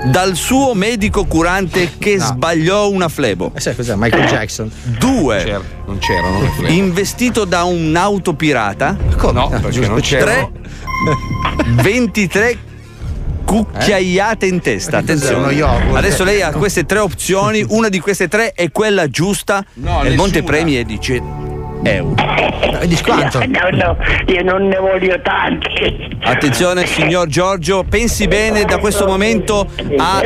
Dal suo medico curante che sbagliò una flebo. Eh, sai cos'è? Michael Jackson. Due. Non c'erano le flebo. Investito da un'auto pirata. No, perché non c'erano. 3. 23 cucchiaiate in testa. Attenzione. yogurt? Adesso lei ha queste tre opzioni. Una di queste tre è quella giusta. No, e il montepremi è di 100 euro. Di quanto? No, no, io non ne voglio tanti. Attenzione, signor Giorgio, pensi bene da questo momento a.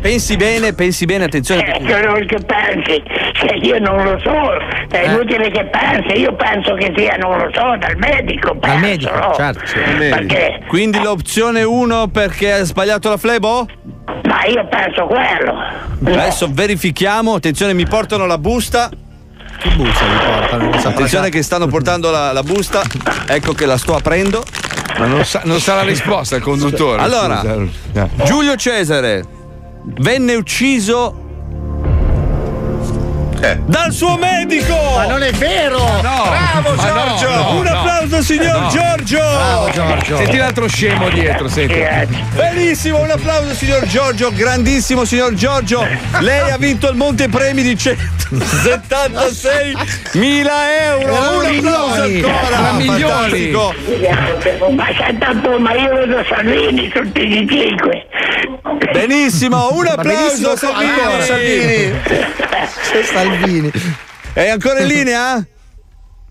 Pensi bene, pensi bene, attenzione. Eh, non che pensi, se io non lo so, è Eh. inutile che pensi, io penso che sia, non lo so, dal medico. Penso, Dal medico, no? certo, Perché? Quindi l'opzione 1 perché ha sbagliato la flebo? Ma io penso quello. Adesso verifichiamo, attenzione, mi portano la busta. Che busta mi portano? Attenzione che stanno portando la, la busta. Ecco che la sto aprendo. Ma non sa, non sa la risposta il conduttore. Allora. Giulio Cesare venne ucciso dal suo medico! Ma non è vero! Bravo Ma no, Giorgio! no, Un no. applauso signor No. Giorgio! Bravo, Giorgio. Senti l'altro scemo dietro, senti. Benissimo, un applauso signor Giorgio, grandissimo signor Giorgio. Lei ha vinto il montepremi di 176 mila euro. Un applauso milioni. ancora! Milioni. Ma un po', ma io vedo Salvini tutti di 5. Benissimo, un applauso Salvini. Salvini. Salvini. È ancora in linea?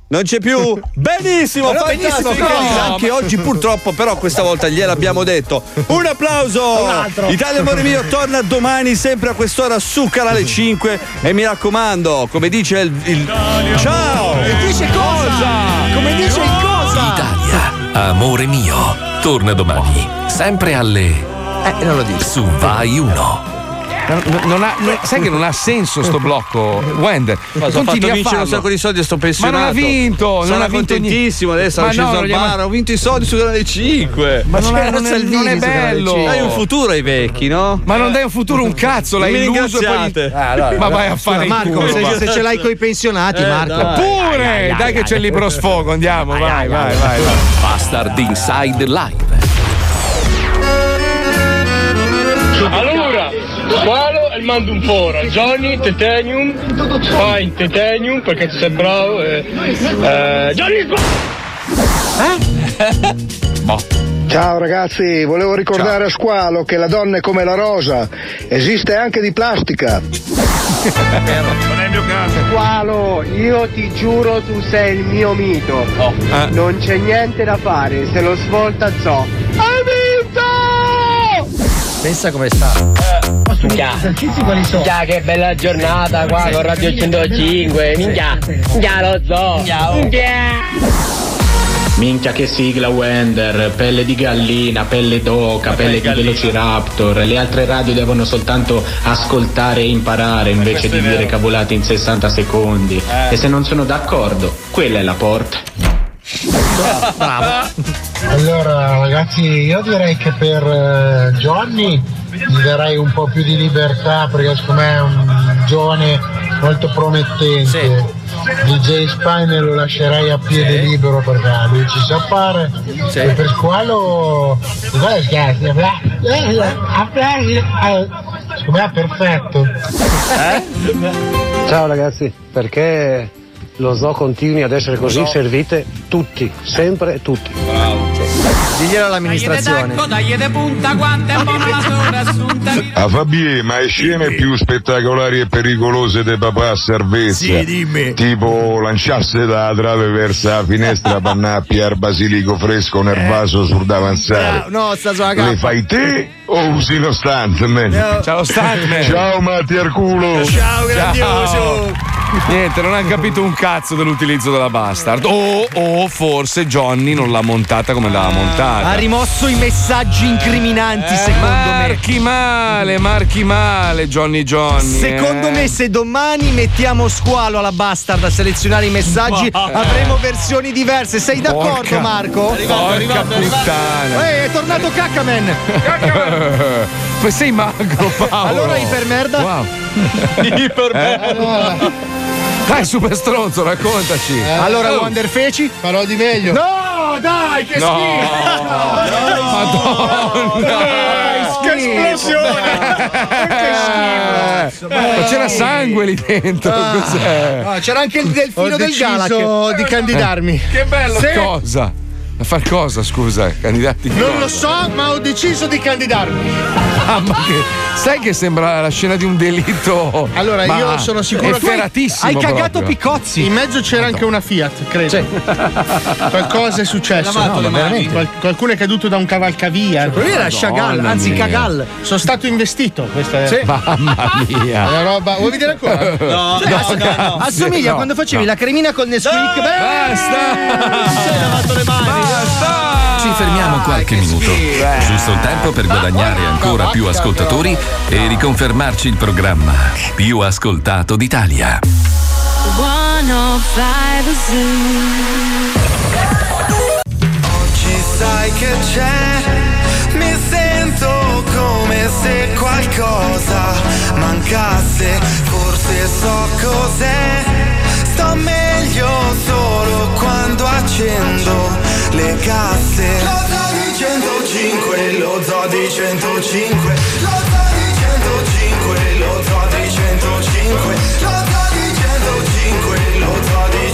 Non c'è più? Benissimo, fantastico! benissimo, no. Anche oggi purtroppo, però questa volta gliel'abbiamo detto. Un applauso! Un altro. Italia Amore Mio torna domani sempre a quest'ora su Canale 5 e mi raccomando, come dice il... il- Ciao! E dice cosa? Come dice il cosa? Italia, amore mio, torna domani, sempre alle. Eh, non lo dico. Su Vai 1. Non- ha- non- sai che non ha senso sto blocco, Wender. Cosa, ho Continui fatto a vincere un sacco di soldi e sto pensionato. Ma non ha vinto, Sono non ha vinto contentissimo, niente. adesso sono Ma sceso no, al non gli ha- bar, ho vinto i soldi su Canale 5. Ma non è- non è- non è bello. Dai un futuro ai vecchi, no? Ma non dai un futuro un cazzo, l'hai illuso e poi. ringraziate. Ah, allora, ma vai a Scusa, fare il Marco, culo, se, se ce l'hai coi pensionati, Eh, Marco. dai. Pure! Dai che c'è il libro sfogo, andiamo, vai, vai, vai, vai. Bastard Inside Live. Allora, Squalo e mando un foro, Johnny, Titanium, fai Titanium perché sei bravo e... Eh, Johnny Ciao ragazzi, volevo ricordare a Squalo che la donna è come la rosa, esiste anche di plastica. Non è il mio caso. Squalo, io ti giuro tu sei il mio mito. Eh. Non c'è niente da fare, se lo svolta zo. Hai vinto! Pensa come sta. Minchia, minchia che bella giornata qua con Radio 105, minchia, minchia lo so, minchia. Minchia che sigla Wender, pelle di gallina, pelle d'oca, pelle di velociraptor. Le altre radio devono soltanto ascoltare e imparare invece di dire cavolate in 60 secondi. Eh. E se non sono d'accordo, quella è la porta. Bravo. Allora ragazzi io direi che per eh, Johnny gli darei un po' più di libertà perché secondo me è un giovane molto promettente. DJ Spine lo lascerai a piede libero perché lui ci sa fare. E per squalo. Guarda, scherzi, bla- bla- Secondo me è perfetto. Ciao ragazzi, perché lo zoo continui ad essere così? Servite tutti, sempre tutti. Diglielo all'amministrazione. A Fabie, ma le scene più spettacolari e pericolose di papà a salvezza. Sì, dimmi. Tipo lanciarsi dalla trave verso la finestra per andare a piar basilico fresco nervaso sul davanzale. No, sta sulla Le fai te o usi lo stuntman? No. Ciao, stuntman. Ciao Matti Arculo. Ciao. Niente, non hanno capito un cazzo dell'utilizzo della bastard. O, o forse Johnny non l'ha montata come l'aveva montata. Ha rimosso i messaggi incriminanti, secondo me. Marchi male, marchi male, Johnny Johnny. Secondo eh. me, se domani mettiamo squalo alla bastard a selezionare i messaggi, avremo versioni diverse. Sei d'accordo, Porca- Marco? Porca puttana. Ehi, è tornato Caccaman! Ma sei magro, Paolo. Allora ipermerda? Wow. Ipermerda. Dai, super stronzo, raccontaci. Allora, Oh. Wonder Feci? Farò di meglio. No, dai, che No. Madonna! Che esplosione! Ma c'era sangue lì dentro, cos'è? Ah, c'era anche il delfino Ho del Galak. di candidarmi. Che bello! Sì. Cosa? A far cosa, scusa? Candidati? Non lo so, ma ho deciso di candidarmi. Ah, ma che, sai che sembra la scena di un delitto. Allora, Ma io sono sicuro che efferatissimo proprio. Piccozzi. In mezzo c'era anche una Fiat, credo. Qualcosa è successo. Mani. veramente. Qual- qualcuno è caduto da un cavalcavia. quello era Chagall, anzi, mia. Cagal. Sono stato investito. Questa è Sì. Mamma mia. È una roba. Vuoi vedere ancora? No, Assomiglia no. quando facevi la cremina col Nesquik. Basta! Ci hai lavato le mani. Ci fermiamo qualche minuto, giusto il tempo per guadagnare ancora più ascoltatori e riconfermarci il programma più ascoltato d'Italia. 105 Oggi sai che c'è, mi sento come se qualcosa mancasse, forse so cos'è, sto meglio solo quando accendo le casse. Lo zoo di 105, lo zoo di 105, lo zoo di 105, lo zoo di 105, lo zoo di 105, lo zoo di 105,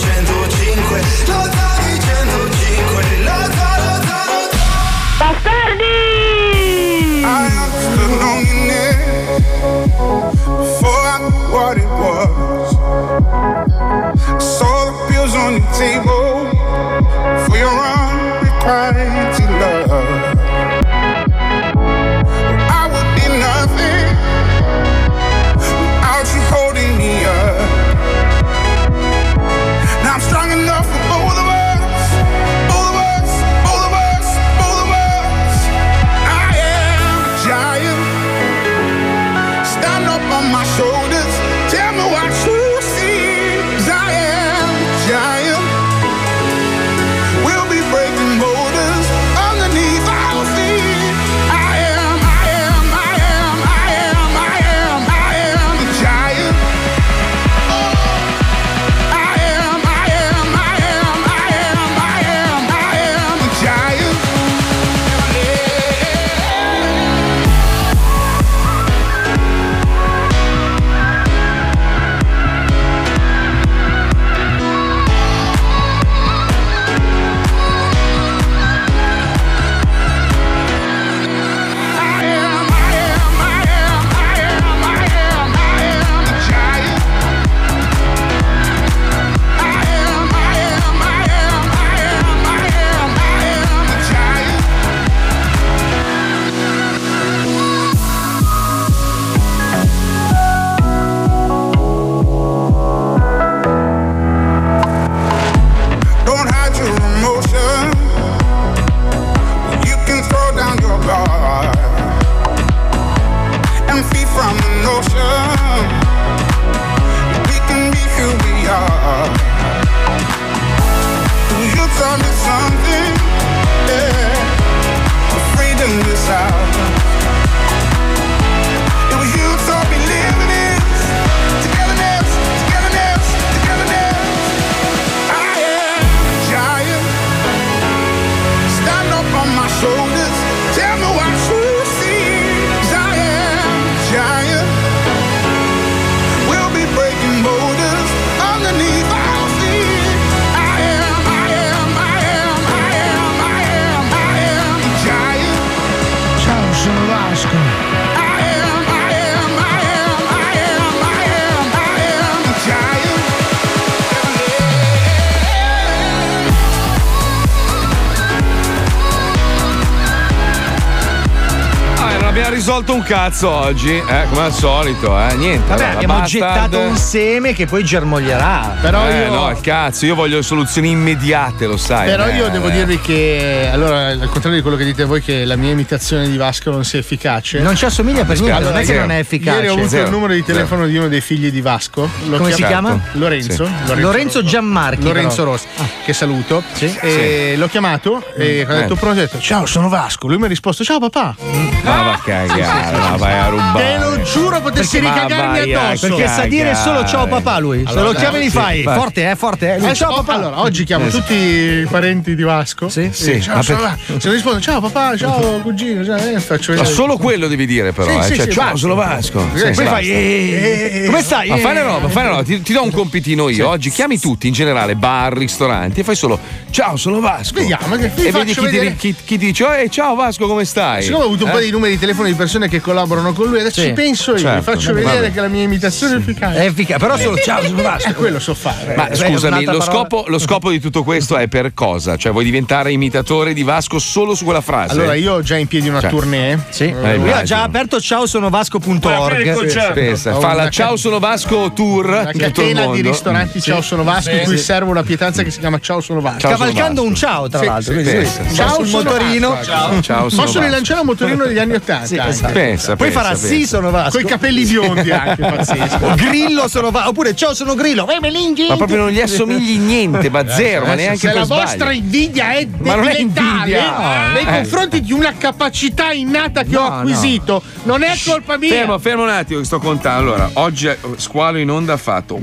cazzo oggi, eh, come al solito, eh. Niente. Vabbè, allora, abbiamo bastard- gettato un seme che poi germoglierà. Però eh, io- no, il cazzo, io voglio soluzioni immediate, lo sai. Però io eh, devo eh. dirvi che, allora, al contrario di quello che dite voi, che la mia imitazione di Vasco non sia efficace. Non ci assomiglia per niente, non è che non è efficace. Ieri ho avuto Zero. il numero di telefono di uno dei figli di Vasco. Lo Come si chiama? Lorenzo. Sì. Lorenzo Gianmarchi, Lorenzo però. Rossi, che saluto. E l'ho chiamato e quando ha detto Eh. pronto ho detto ciao sono Vasco. Lui mi ha risposto ciao papà. Ma va a cagare, ma vai a rubare. Te lo giuro potessi Perché- ricagarmi addosso. Perché sa dire solo ciao papà lui. Se Allora, lo chiami sì, gli fai. vai. Forte, eh, forte. Eh. Lui, Eh, ciao papà. Allora, oggi chiamo Eh, tutti i parenti di Vasco. Sì, sì. Ciao, Ah, per- Vasco. Se rispondo, ciao papà, ciao cugino, ciao, eh, faccio Ma solo quello devi dire, però. Sì, eh. sì, cioè, sì, ciao, sono Vasco. Sì, poi fai, eh, Come stai? Ma fai una Eh. roba, fai una roba, ti, ti do un compitino io. Oggi chiami tutti in generale, bar, ristoranti, e fai solo ciao, sono Vasco. Vediamo, che e vedi chi ti, chi- chi dice, "Eh, ciao Vasco, come stai? Siccome ho avuto un po' Eh? di numeri di telefono di persone che collaborano con lui, adesso Sì, ci penso io, certo. vi faccio vedere Vabbè. che la mia imitazione è efficace. È efficace, però solo ciao, sono Vasco. Eh, quello so fare. Ma Eh, scusami, lo scopo, lo scopo di tutto questo è per cosa? Cioè, vuoi diventare imitatore di Vasco solo su quella frase? Allora, io ho già in piedi una Cioè, tournée. Sì. Eh, Lui ha già aperto ciao sono vasco.org. Ho fa la Ciao sono Vasco tour Una catena di ristoranti Sì. Ciao sono Vasco Sì, in cui sì. serve una pietanza che si chiama Ciao sono Vasco. Ciao, sono Cavalcando Vasco. un ciao, tra Sì, l'altro. sì, Ciao, motorino. Vasco. Ciao, sono Posso Vasco. rilanciare un motorino degli anni Ottanta? Sì, esatto. Pensa, Poi pensa, farà pensa. sì, sono Vasco. Con i capelli biondi anche, pazzesco. Grillo sono Vasco. Oppure ciao, sono Grillo. Eh. Ma proprio non gli assomigli niente, ma zero, ma Adesso, neanche se la sbaglio. vostra invidia è Ma letale invidia. nei Eh. confronti di una capacità innata che ho No, acquisito, non è colpa mia. Fermo, fermo un attimo che sto contando. Allora, oggi eh, Squalo in onda ha fatto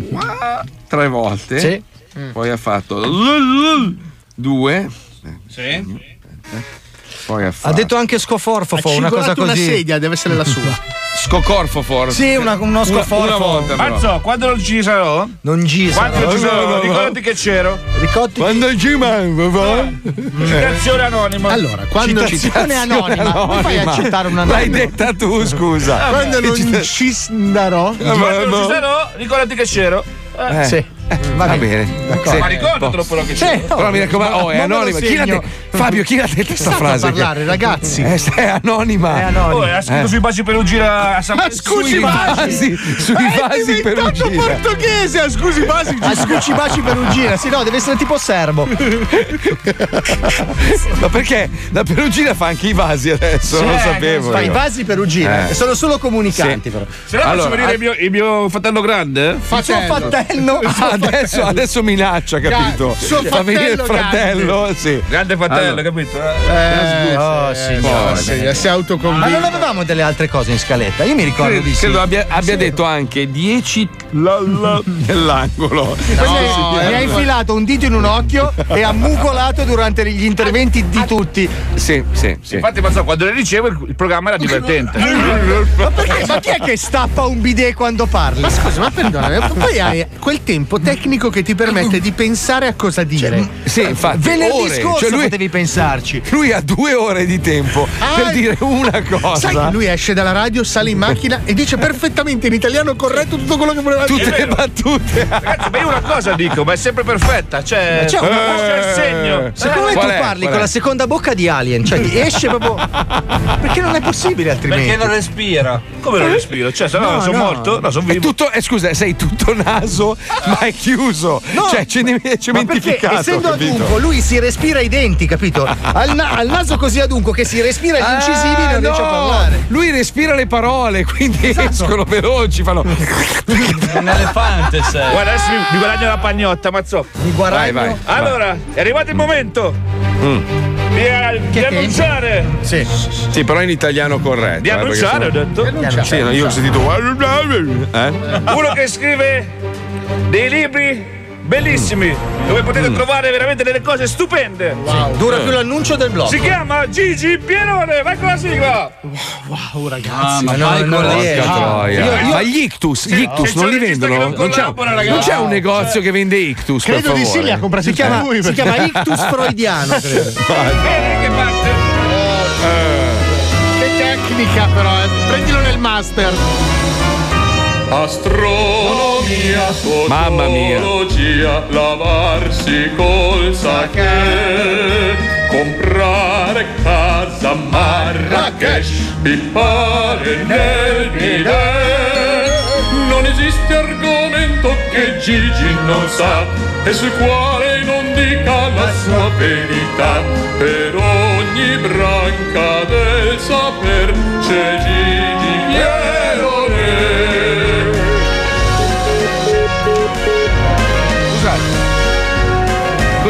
tre volte. Sì. Poi ha fatto due. Sì. Poi ha detto anche scoforfofo, Ha una cosa cingolato una così. sedia, deve essere la sua. Scocorfo forse. Sì, una- uno Una- scoforfo. Una, volta però. Mazzo, quando non ci sarò? Non gisa. Quando non ci sarò? Ricordati che c'ero. Ricotti. Quando ci manca, Citazione anonima. Allora, quando Citazione anonima. Come fai a accettare una L'hai anonima? detta tu, scusa. quando non ci darò. Quando non ci sarò, ricordati che c'ero. Eh, Sì. Va bene. Sì. Ma ricordatelo però che c'ero. Però mi raccomando, oh, è anonima. Chi l'ha de- Fabio, chi l'ha detta questa a frase? parlare, ragazzi. Eh, è anonima. È anonimo. Oh, ha scritto Eh. sui baci Perugina a San Ma scusi, Sui Basi. vasi, sui È vasi per diventato uscire. portoghese, a scusi basici. A scucci baci perugina. Sì, no, deve essere tipo serbo. Ma perché la Perugina fa anche i vasi adesso? non lo sapevo. Fa i io. vasi perugina. Eh. Sono solo comunicanti, Sì. però. Se no Allora, faccio venire il mio, il mio fratello grande. Il suo fratello. Ah, adesso, adesso minaccia, capito? suo Fa venire il fratello fratello, sì. Grande fratello, Allora. capito? Eh, Oh, eh, signore. sì, si è Ma autoconvinto. non avevamo delle altre cose in scaletta? Io mi ricordo Credo, di sì. credo abbia, abbia detto anche 10 nell'angolo. No, mi ha infilato un dito in un occhio e ha mugolato durante gli interventi di tutti. Sì, sì, sì. Infatti, Mazzo, quando le ricevo il, programma era divertente. Ma perché? Ma chi è che stappa un bidet quando parli? Scusa, ma perdonami, poi hai quel tempo tecnico che ti permette di pensare a cosa dire. Sì, infatti. Venerdì ore. scorso Cioè, lui, potevi pensarci. lui ha due ore di tempo per Ah, dire una cosa. Sai che lui esce dalla radio, sale in macchina e dice perfettamente in italiano corretto tutto quello che voleva Tutte dire. le battute. Ragazzi, ma io una cosa dico, ma è sempre perfetta. Cioè, C'è una- c'è il segno. Secondo me Qual tu è? parli con è? la seconda bocca di Alien, cioè ti esce proprio. Perché non è possibile altrimenti. Perché non respira. Come non respiro? Cioè, se no, No, sono no. morto? No, sono È vivo. tutto, eh, scusa, sei tutto naso, ma è chiuso. No. Cioè, cementificato. essendo capito? adunco lui si respira i denti, capito? Al, na- al naso così adunco che si respira gli incisivi Ah, non riesce a no. parlare. Lui respira le parole, quindi Esatto. escono veloci, fanno. Un elefante sei. Guarda, adesso mi, mi guadagno la pagnotta, mazzo. Mi guadagno. Vai, vai. Allora, è arrivato il momento Mm. di, eh, di Che annunciare. Sì. Sì, però in italiano corretto. Di eh, annunciare, ho sennò- detto. Sì, no, io ho sentito. Eh? Uno che scrive dei libri bellissimi, dove potete Mm. trovare veramente delle cose stupende. Dura più l'annuncio del blog. Si chiama Gigi Pierone, vai con la sigla! Wow, ragazzi. ma no, non Porca riesco. troia. Io- io- Ma gli ictus, gli ictus non li vendono? non Non c'è, non c'è un negozio che vende ictus. per Credo di sì, li ha comprati Si chiama, lui. si chiama ictus freudiano, credo. Vedi che parte? Che tecnica però, eh. prendilo nel master. Astronomia, Mamma mia. lavarsi col sake. comprare casa Marrakesh, pippare nel bidet. Non esiste argomento che Gigi non sa e sul quale non dica la sua verità. Per ogni branca del saper c'è Gigi Pierone.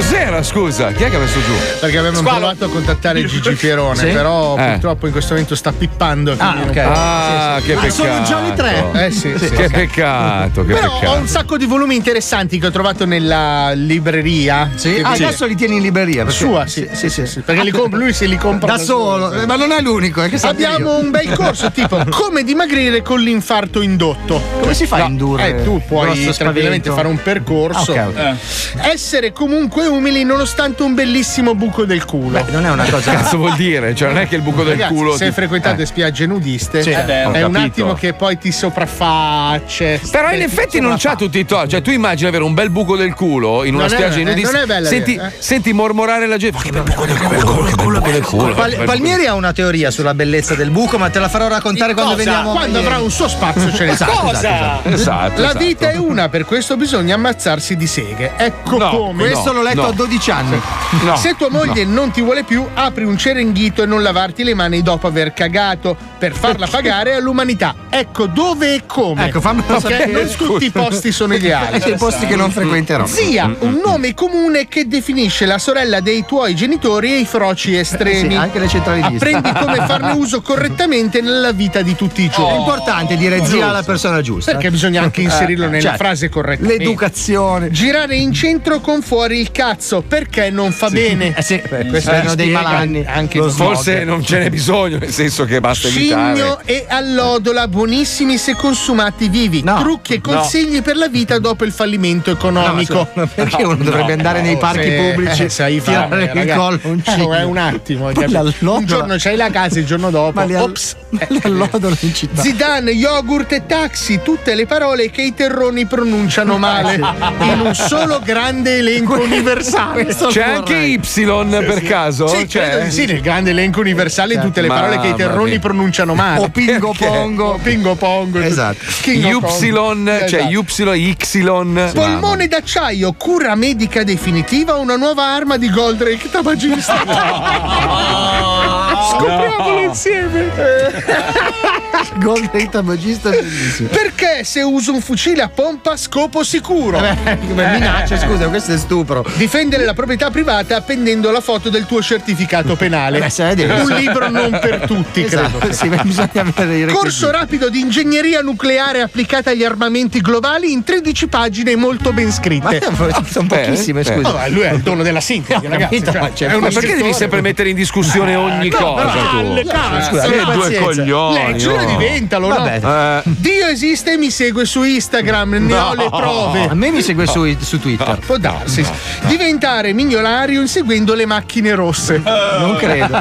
Cos'era, scusa? Chi è che ha messo giù? Perché avevamo provato a contattare Gigi Pierone, Sì? però Eh. purtroppo in questo momento sta pippando. Ah, quindi ok. non può- Ah, che Ah, sono peccato. già le tre. Eh sì, sì. Che Ok. peccato, che Però ho peccato. un sacco di volumi interessanti che ho trovato nella libreria. Sì? Ah, adesso li tieni in libreria. perché- Sua, sì, sì, sì, sì, perché li comp- lui se li compra Da solo, eh, ma non è l'unico. È che sappia Abbiamo io. un bel corso tipo come dimagrire con l'infarto indotto. Come si fa a No, indurre Eh, tu puoi tranquillamente fare un percorso. Ah. Essere comunque umili nonostante un bellissimo buco del culo. non è una Che cazzo vuol dire? Cioè, non è che il buco del Ragazzi, culo. Se ti- frequentate Eh. spiagge nudiste, Sì, eh, eh, è un capito. attimo che poi ti sopraffacce. Però in effetti non c'ha tutti i torti. Cioè, tu immagini avere un bel buco del culo in una Non è- spiaggia eh, nudista. non è bella senti, eh. senti mormorare la gente. Ma che bel buco del culo, che del culo. Pal- Bel buco Palmieri ha una teoria sulla bellezza del buco, ma te la farò raccontare quando Cosa? veniamo. Quando avrà un suo spazio ce ne Esatto, sarà. esatto, esatto. Esatto, La esatto. vita è una, per questo bisogna ammazzarsi di seghe. Ecco come. questo l'ho letto a 12 anni. No. Se tua moglie non ti vuole più, apri un cerenghito e non lavarti le mani dopo aver cagato per farla pagare all'umanità. Ecco dove e come. Ecco, fammelo Ok? sapere. Non tutti i posti sono ideali. Eh, c'è i posti che non frequenterò. Zia, Mm, un nome comune che definisce la sorella dei tuoi genitori e i froci estremi. Sì, anche le centrali. Apprendi come farne uso correttamente nella vita di tutti i giorni. È importante dire zia alla persona giusta. Perché bisogna anche inserirlo Eh, nella certo. frase corretta. L'educazione. Girare in centro con fuori il cazzo perché non fa bene. Eh sì, beh, Questo erano dei malanni. Anche Forse smog. non ce n'è bisogno, nel senso che basta evitare. Scigno e allodola, buonissimi se consumati vivi. Trucchi e no. consigli per la vita dopo il fallimento economico. No, perché uno dovrebbe andare nei parchi Se- pubblici, eh, sai tirare fare, il collo un Eh, cigno? è un attimo. Un giorno c'hai la casa, il giorno dopo. All- Ops. le allodole in città. Zidane, yogurt e taxi, tutte le parole che i terroni pronunciano male. In un solo grande elenco universale. C'è anche Y per caso? Sì, Cioè- credo di sì, nel grande elenco universale tutte le parole che i terroni mia. pronunciano male. O pingo Perché? pongo. O pingo pongo. Esatto. Y, cioè Esatto. Y, Y. Polmone d'acciaio, cura medica definitiva, una nuova arma di Goldrake tabagista. Scopriamolo insieme. Golden tabagista bellissimo. Perché se uso un fucile a pompa scopo sicuro? Beh, minaccia, scusa, questo è stupro. Difendere la proprietà privata appendendo la foto del tuo certificato penale. Beh, è diverso. un libro non per tutti, Esatto, credo. sì, bisogna avere i. Corso rapido di ingegneria nucleare applicata agli armamenti globali in 13 pagine molto ben scritte. Ma sono pochissime, Eh, scusa. Ma lui è il dono della sintesi, Ho ragazzi. capito, cioè, ma c'è- è uno Ma perché devi sempre mettere in discussione ogni No, cosa però, tu? alle cazzo, Scusa, eh, che due coglioni. Leggilo e diventalo, no? Eh, Dio esiste e mi segue su Instagram, ne ho le prove. A me mi segue su, su Twitter. Può darsi. Diventare miglionario inseguendo le macchine rosse. Non credo.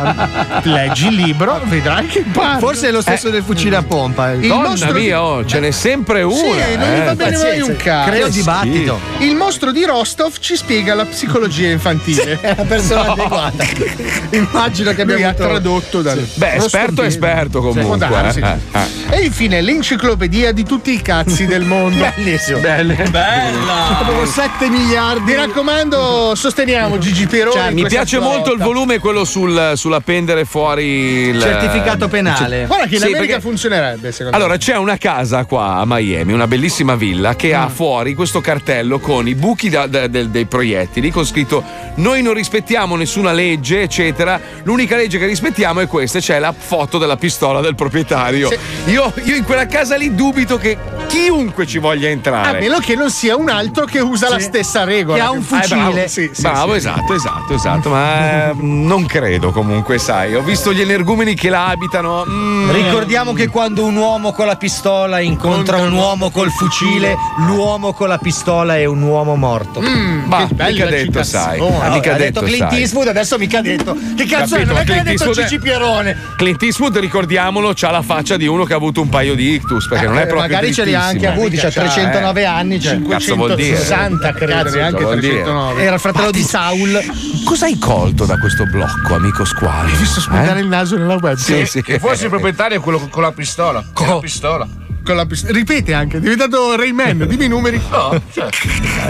Leggi il libro, vedrai che impari. Forse è lo stesso del fucile a pompa. Il Donna mostro di- mia, oh, ce n'è sempre una. Sì, non mi va eh. bene mai un cazzo. Creo dibattito. Il mostro di Rostov ci spiega la psicologia infantile. È una persona adeguata. Immagino che abbia avuto... tradotto da Beh, esperto è esperto Può comunque. darsi. eh, eh. E infine l'enciclopedia di tutti i cazzi del mondo. Bellissimo. Belle. Proprio 7 miliardi. Mi raccomando, sosteniamo Gigi Pieroni. Cioè, mi piace sua molto il volume quello sul, sull'appendere fuori il Certificato penale. Guarda che in Sì, America perché- funzionerebbe, secondo Allora, c'è una casa qua a Miami, una bellissima villa, che Mm. ha fuori questo cartello con i buchi da- da- del- dei proiettili, con scritto noi non rispettiamo nessuna legge, eccetera. L'unica legge che rispettiamo è questa, c'è la foto della pistola del proprietario. Io, io in quella casa lì dubito che chiunque ci voglia me. A entrare. meno che non sia un altro che usa la stessa regola. Che ha un Ah, bravo, fucile. sì, sì, Bravo, sì. esatto, esatto, esatto. Ma eh, non credo comunque, sai. Ho visto gli energumeni che la abitano. mm, Ricordiamo che quando un uomo con la pistola incontra un uomo col fucile, l'uomo con la pistola è un uomo morto. Mm, Ma mica detto, citazione. sai. Oh, mica ha detto, detto Clint sai. Eastwood, adesso mica detto. Che cazzo è? Capito, Non è che l'ha detto Cici Pierone. Clint Eastwood, ricordiamolo, ha la faccia di uno che ha avuto un paio di ictus, perché non è Eh, proprio magari ce li ha anche avuti, c'ha 309 anni, cioè. Cazzo vuol dire? 560 credo, Cazzo neanche vuol dire? 309. Era il fratello di Saul. Cosa hai colto da questo blocco, amico squalo? Hai visto spuntare il naso nella web? Sì, sì. Che forse il proprietario è quello con la pistola. Con la pistola. Con la pist- Ripete anche, è diventato Rayman, dimmi i numeri. No, cioè.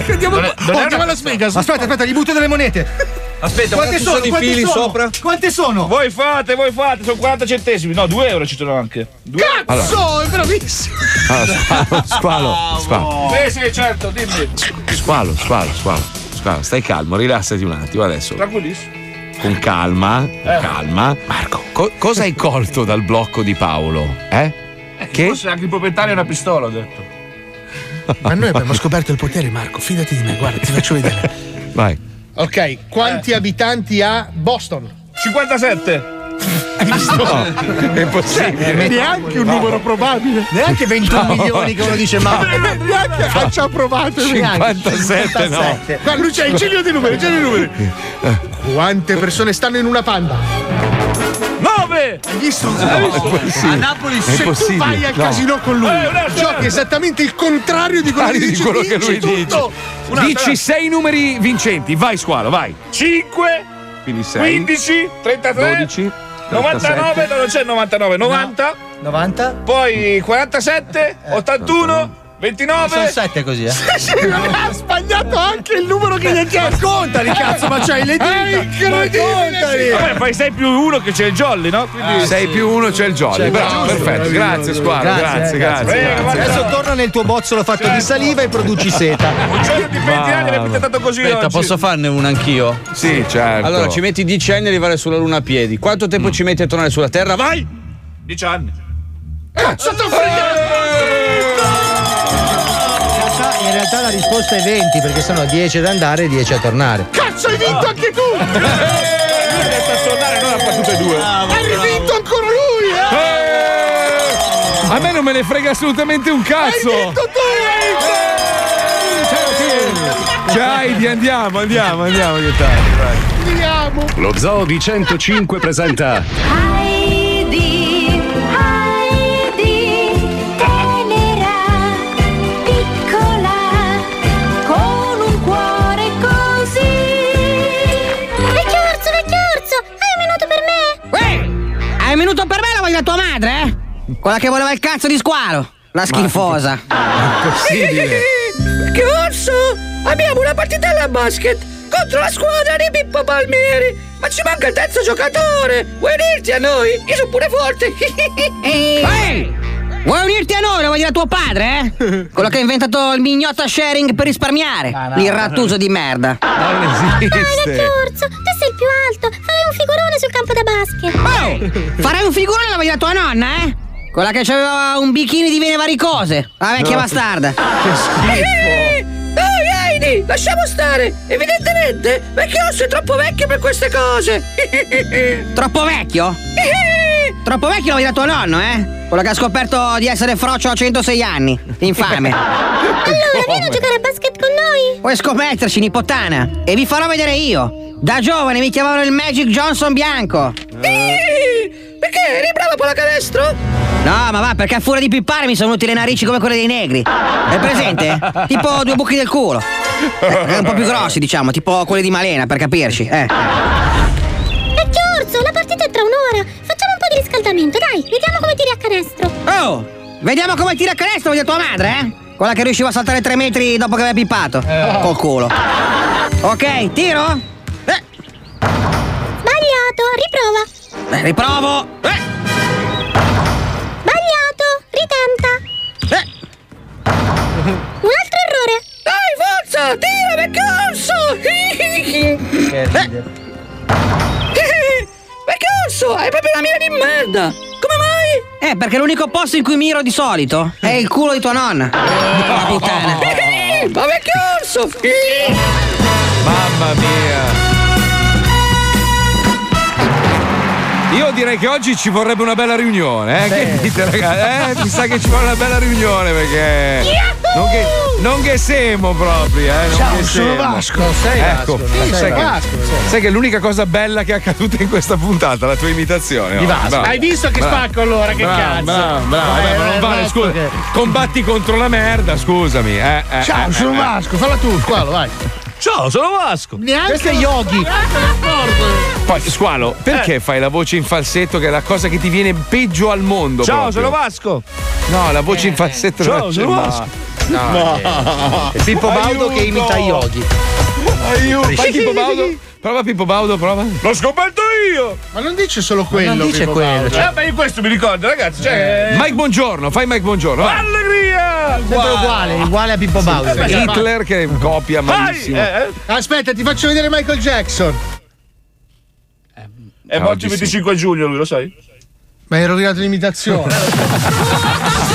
Andiamo, Non è- non oh, andiamo a Las Vegas. Aspetta, aspetta, gli butto delle monete. Aspetta, Quante ma sono? i fili sono? sopra? Quante sono? Voi fate, voi fate, sono 40 centesimi. No, 2 euro ci sono anche. Due Cazzo, è bravissimo. Allora, squalo, squalo, squalo. Sì, sì, certo, dimmi. Squalo, squalo, squalo, squalo, stai calmo, rilassati un attimo adesso. Tranquillissimo. Con calma, con calma. Marco, cosa hai colto dal blocco di Paolo? Eh? Che? Forse anche il proprietario ha una pistola, ho detto. Ma noi abbiamo scoperto il potere, Marco. Fidati di me, guarda, ti faccio vedere. Vai. Ok, quanti abitanti ha Boston? 57. Hai visto? è impossibile. Neanche un numero probabile. Neanche 21 milioni che uno dice ma. Neanche ah, ci ha provato. 57 no. Guarda, lui c'è il genio dei numeri, genio dei numeri. Quante persone stanno in una panda? 9! Hai visto? No, impossibile. A Napoli, È se tu vai al No. casino con lui, Eh, giochi esattamente il contrario di quello che di dice. quello che lui dice. Tutto. Dici sei numeri vincenti, vai squalo, vai. 5, Quindi 6, 15, 33, 12, 99, no, non c'è il 99, 90, 90? poi 47, 81, 29. Sono 7 così, eh. Sì, ha sbagliato anche il numero che gli ha chiesto. Contali, cazzo, ma c'hai le dita. È incredibile. Vabbè, fai 6 più 1 che c'è il jolly, no? Quindi 6 più 1 c'è il jolly. C'è il Bravo, perfetto. Grazie squalo, Grazie, grazie, grazie. grazie. grazie. Prego, Adesso torna nel tuo bozzolo fatto di saliva e produci seta. un giorno di 20 anni l'hai presentato così Aspetta, oggi. posso farne una anch'io? Sì, certo. Allora, ci metti 10 anni a arrivare sulla Luna a piedi. Quanto tempo ci metti a tornare sulla Terra? Vai! 10 anni. Cazzo, t'ho fregato. In realtà la risposta è 20 perché sono 10 ad andare e 10 a tornare. Cazzo, hai vinto anche tu. Lui ha detto a tornare, non ha fatto tutte e due. Hai vinto ancora lui, eh. A me non me ne frega assolutamente un cazzo. Hai vinto tu. Ciao, Heidi, andiamo, andiamo, andiamo. Che tardi, vai. Andiamo. Lo Zoo di 105 presenta Minuto per me la voglio da tua madre, eh? Quella che voleva il cazzo di squalo. La schifosa. Possibile. Che orso! Abbiamo una partita alla basket contro la squadra di Pippo Palmieri. Ma ci manca il terzo giocatore. Vuoi unirti a noi? Io sono pure forte. Ehi! Vuoi unirti a noi? Lo vuoi dire a tuo padre, eh? Quello che ha inventato il mignotta sharing per risparmiare. Il rattuso di merda. Non Dai, esiste. orso, sei il più alto, farai un figurone sul campo da basket. Oh! Farai un figurone la tua nonna, eh? Quella che aveva un bikini di vene varicose. La vecchia No. bastarda. Che schifo. Dai, Heidi, lasciamo stare. Evidentemente, vecchio osso è troppo vecchio per queste cose. troppo vecchio? Troppo vecchio lo vedi da tuo nonno, eh? Quello che ha scoperto di essere frocio a 106 anni. Infame. Allora, vieni a giocare a basket con noi? Puoi scommetterci, nipotana. E vi farò vedere io. Da giovane mi chiamavano il Magic Johnson bianco. Perché? Eri bravo a pallacanestro? No, ma va, perché a furia di pippare mi sono venuti le narici come quelle dei negri. È presente? tipo due buchi del culo. Eh, un po' più grossi, diciamo, tipo quelli di Malena, per capirci. Eh. Vecchio orso, la partita è tra un'ora. Riscaldamento, dai, vediamo come tiri a canestro. Oh! Vediamo come tira a canestro, voglio tua madre, eh? Quella che riusciva a saltare tre metri dopo che aveva pippato. Col culo. Ok, tiro? Eh, Sbagliato, riprova. eh, riprovo. Eh, Sbagliato, ritenta. eh. Un altro errore. Dai, forza! Tira, orso! Eh. Vecchio orso, hai proprio una mira di merda! Come mai? Eh, perché l'unico posto in cui miro di solito è il culo di tua nonna. La puttana. Ma vecchio orso! Mamma mia. Io direi che oggi ci vorrebbe una bella riunione, eh? Che dite, ragazzi? Eh, mi sa che ci vuole una bella riunione perché. Non che, non che semo proprio, eh. Non Ciao, che sono semo. Vasco. Sei ecco, Vasco, sei sai, che, Vasco, sei. sai che l'unica cosa bella che è accaduta in questa puntata, la tua imitazione. Di oh, Vasco. bravo. Hai visto che Bravo. spacco allora, che Bravo, cazzo? Bravo, bravo, Eh, vabbè, ma non eh, vale, scusa. che- Combatti contro la merda, scusami. Eh, eh, Ciao, eh, sono eh, Vasco, falla tu, squalo, vai. Ciao, sono Vasco. Neanche Questo è Yogi. Poi, Squalo, perché fai la voce in falsetto che è la cosa che ti viene peggio al mondo? Ciao, proprio? sono Vasco. No, la voce in falsetto Ciao, non sono. Vasco. No, No. È Pippo Baudo che imita Yogi. Aiuto. Fai Pippo Baudo? Prova Pippo Baudo, prova. L'ho scoperto io. Ma non dice solo quello. non dice Pippo quello, Baudo. cioè- Eh, ma io questo mi ricordo, ragazzi. Cioè. Mike Buongiorno, fai Mike Buongiorno. vai. Allegria! Sempre uguale, uguale a Pippo Baudo. Eh, beh, Hitler che copia malissimo. Eh, eh. Aspetta, ti faccio vedere Michael Jackson. È Ah, morto oggi il sì. 25 giugno, lui lo sai? Ma hai rovinato l'imitazione.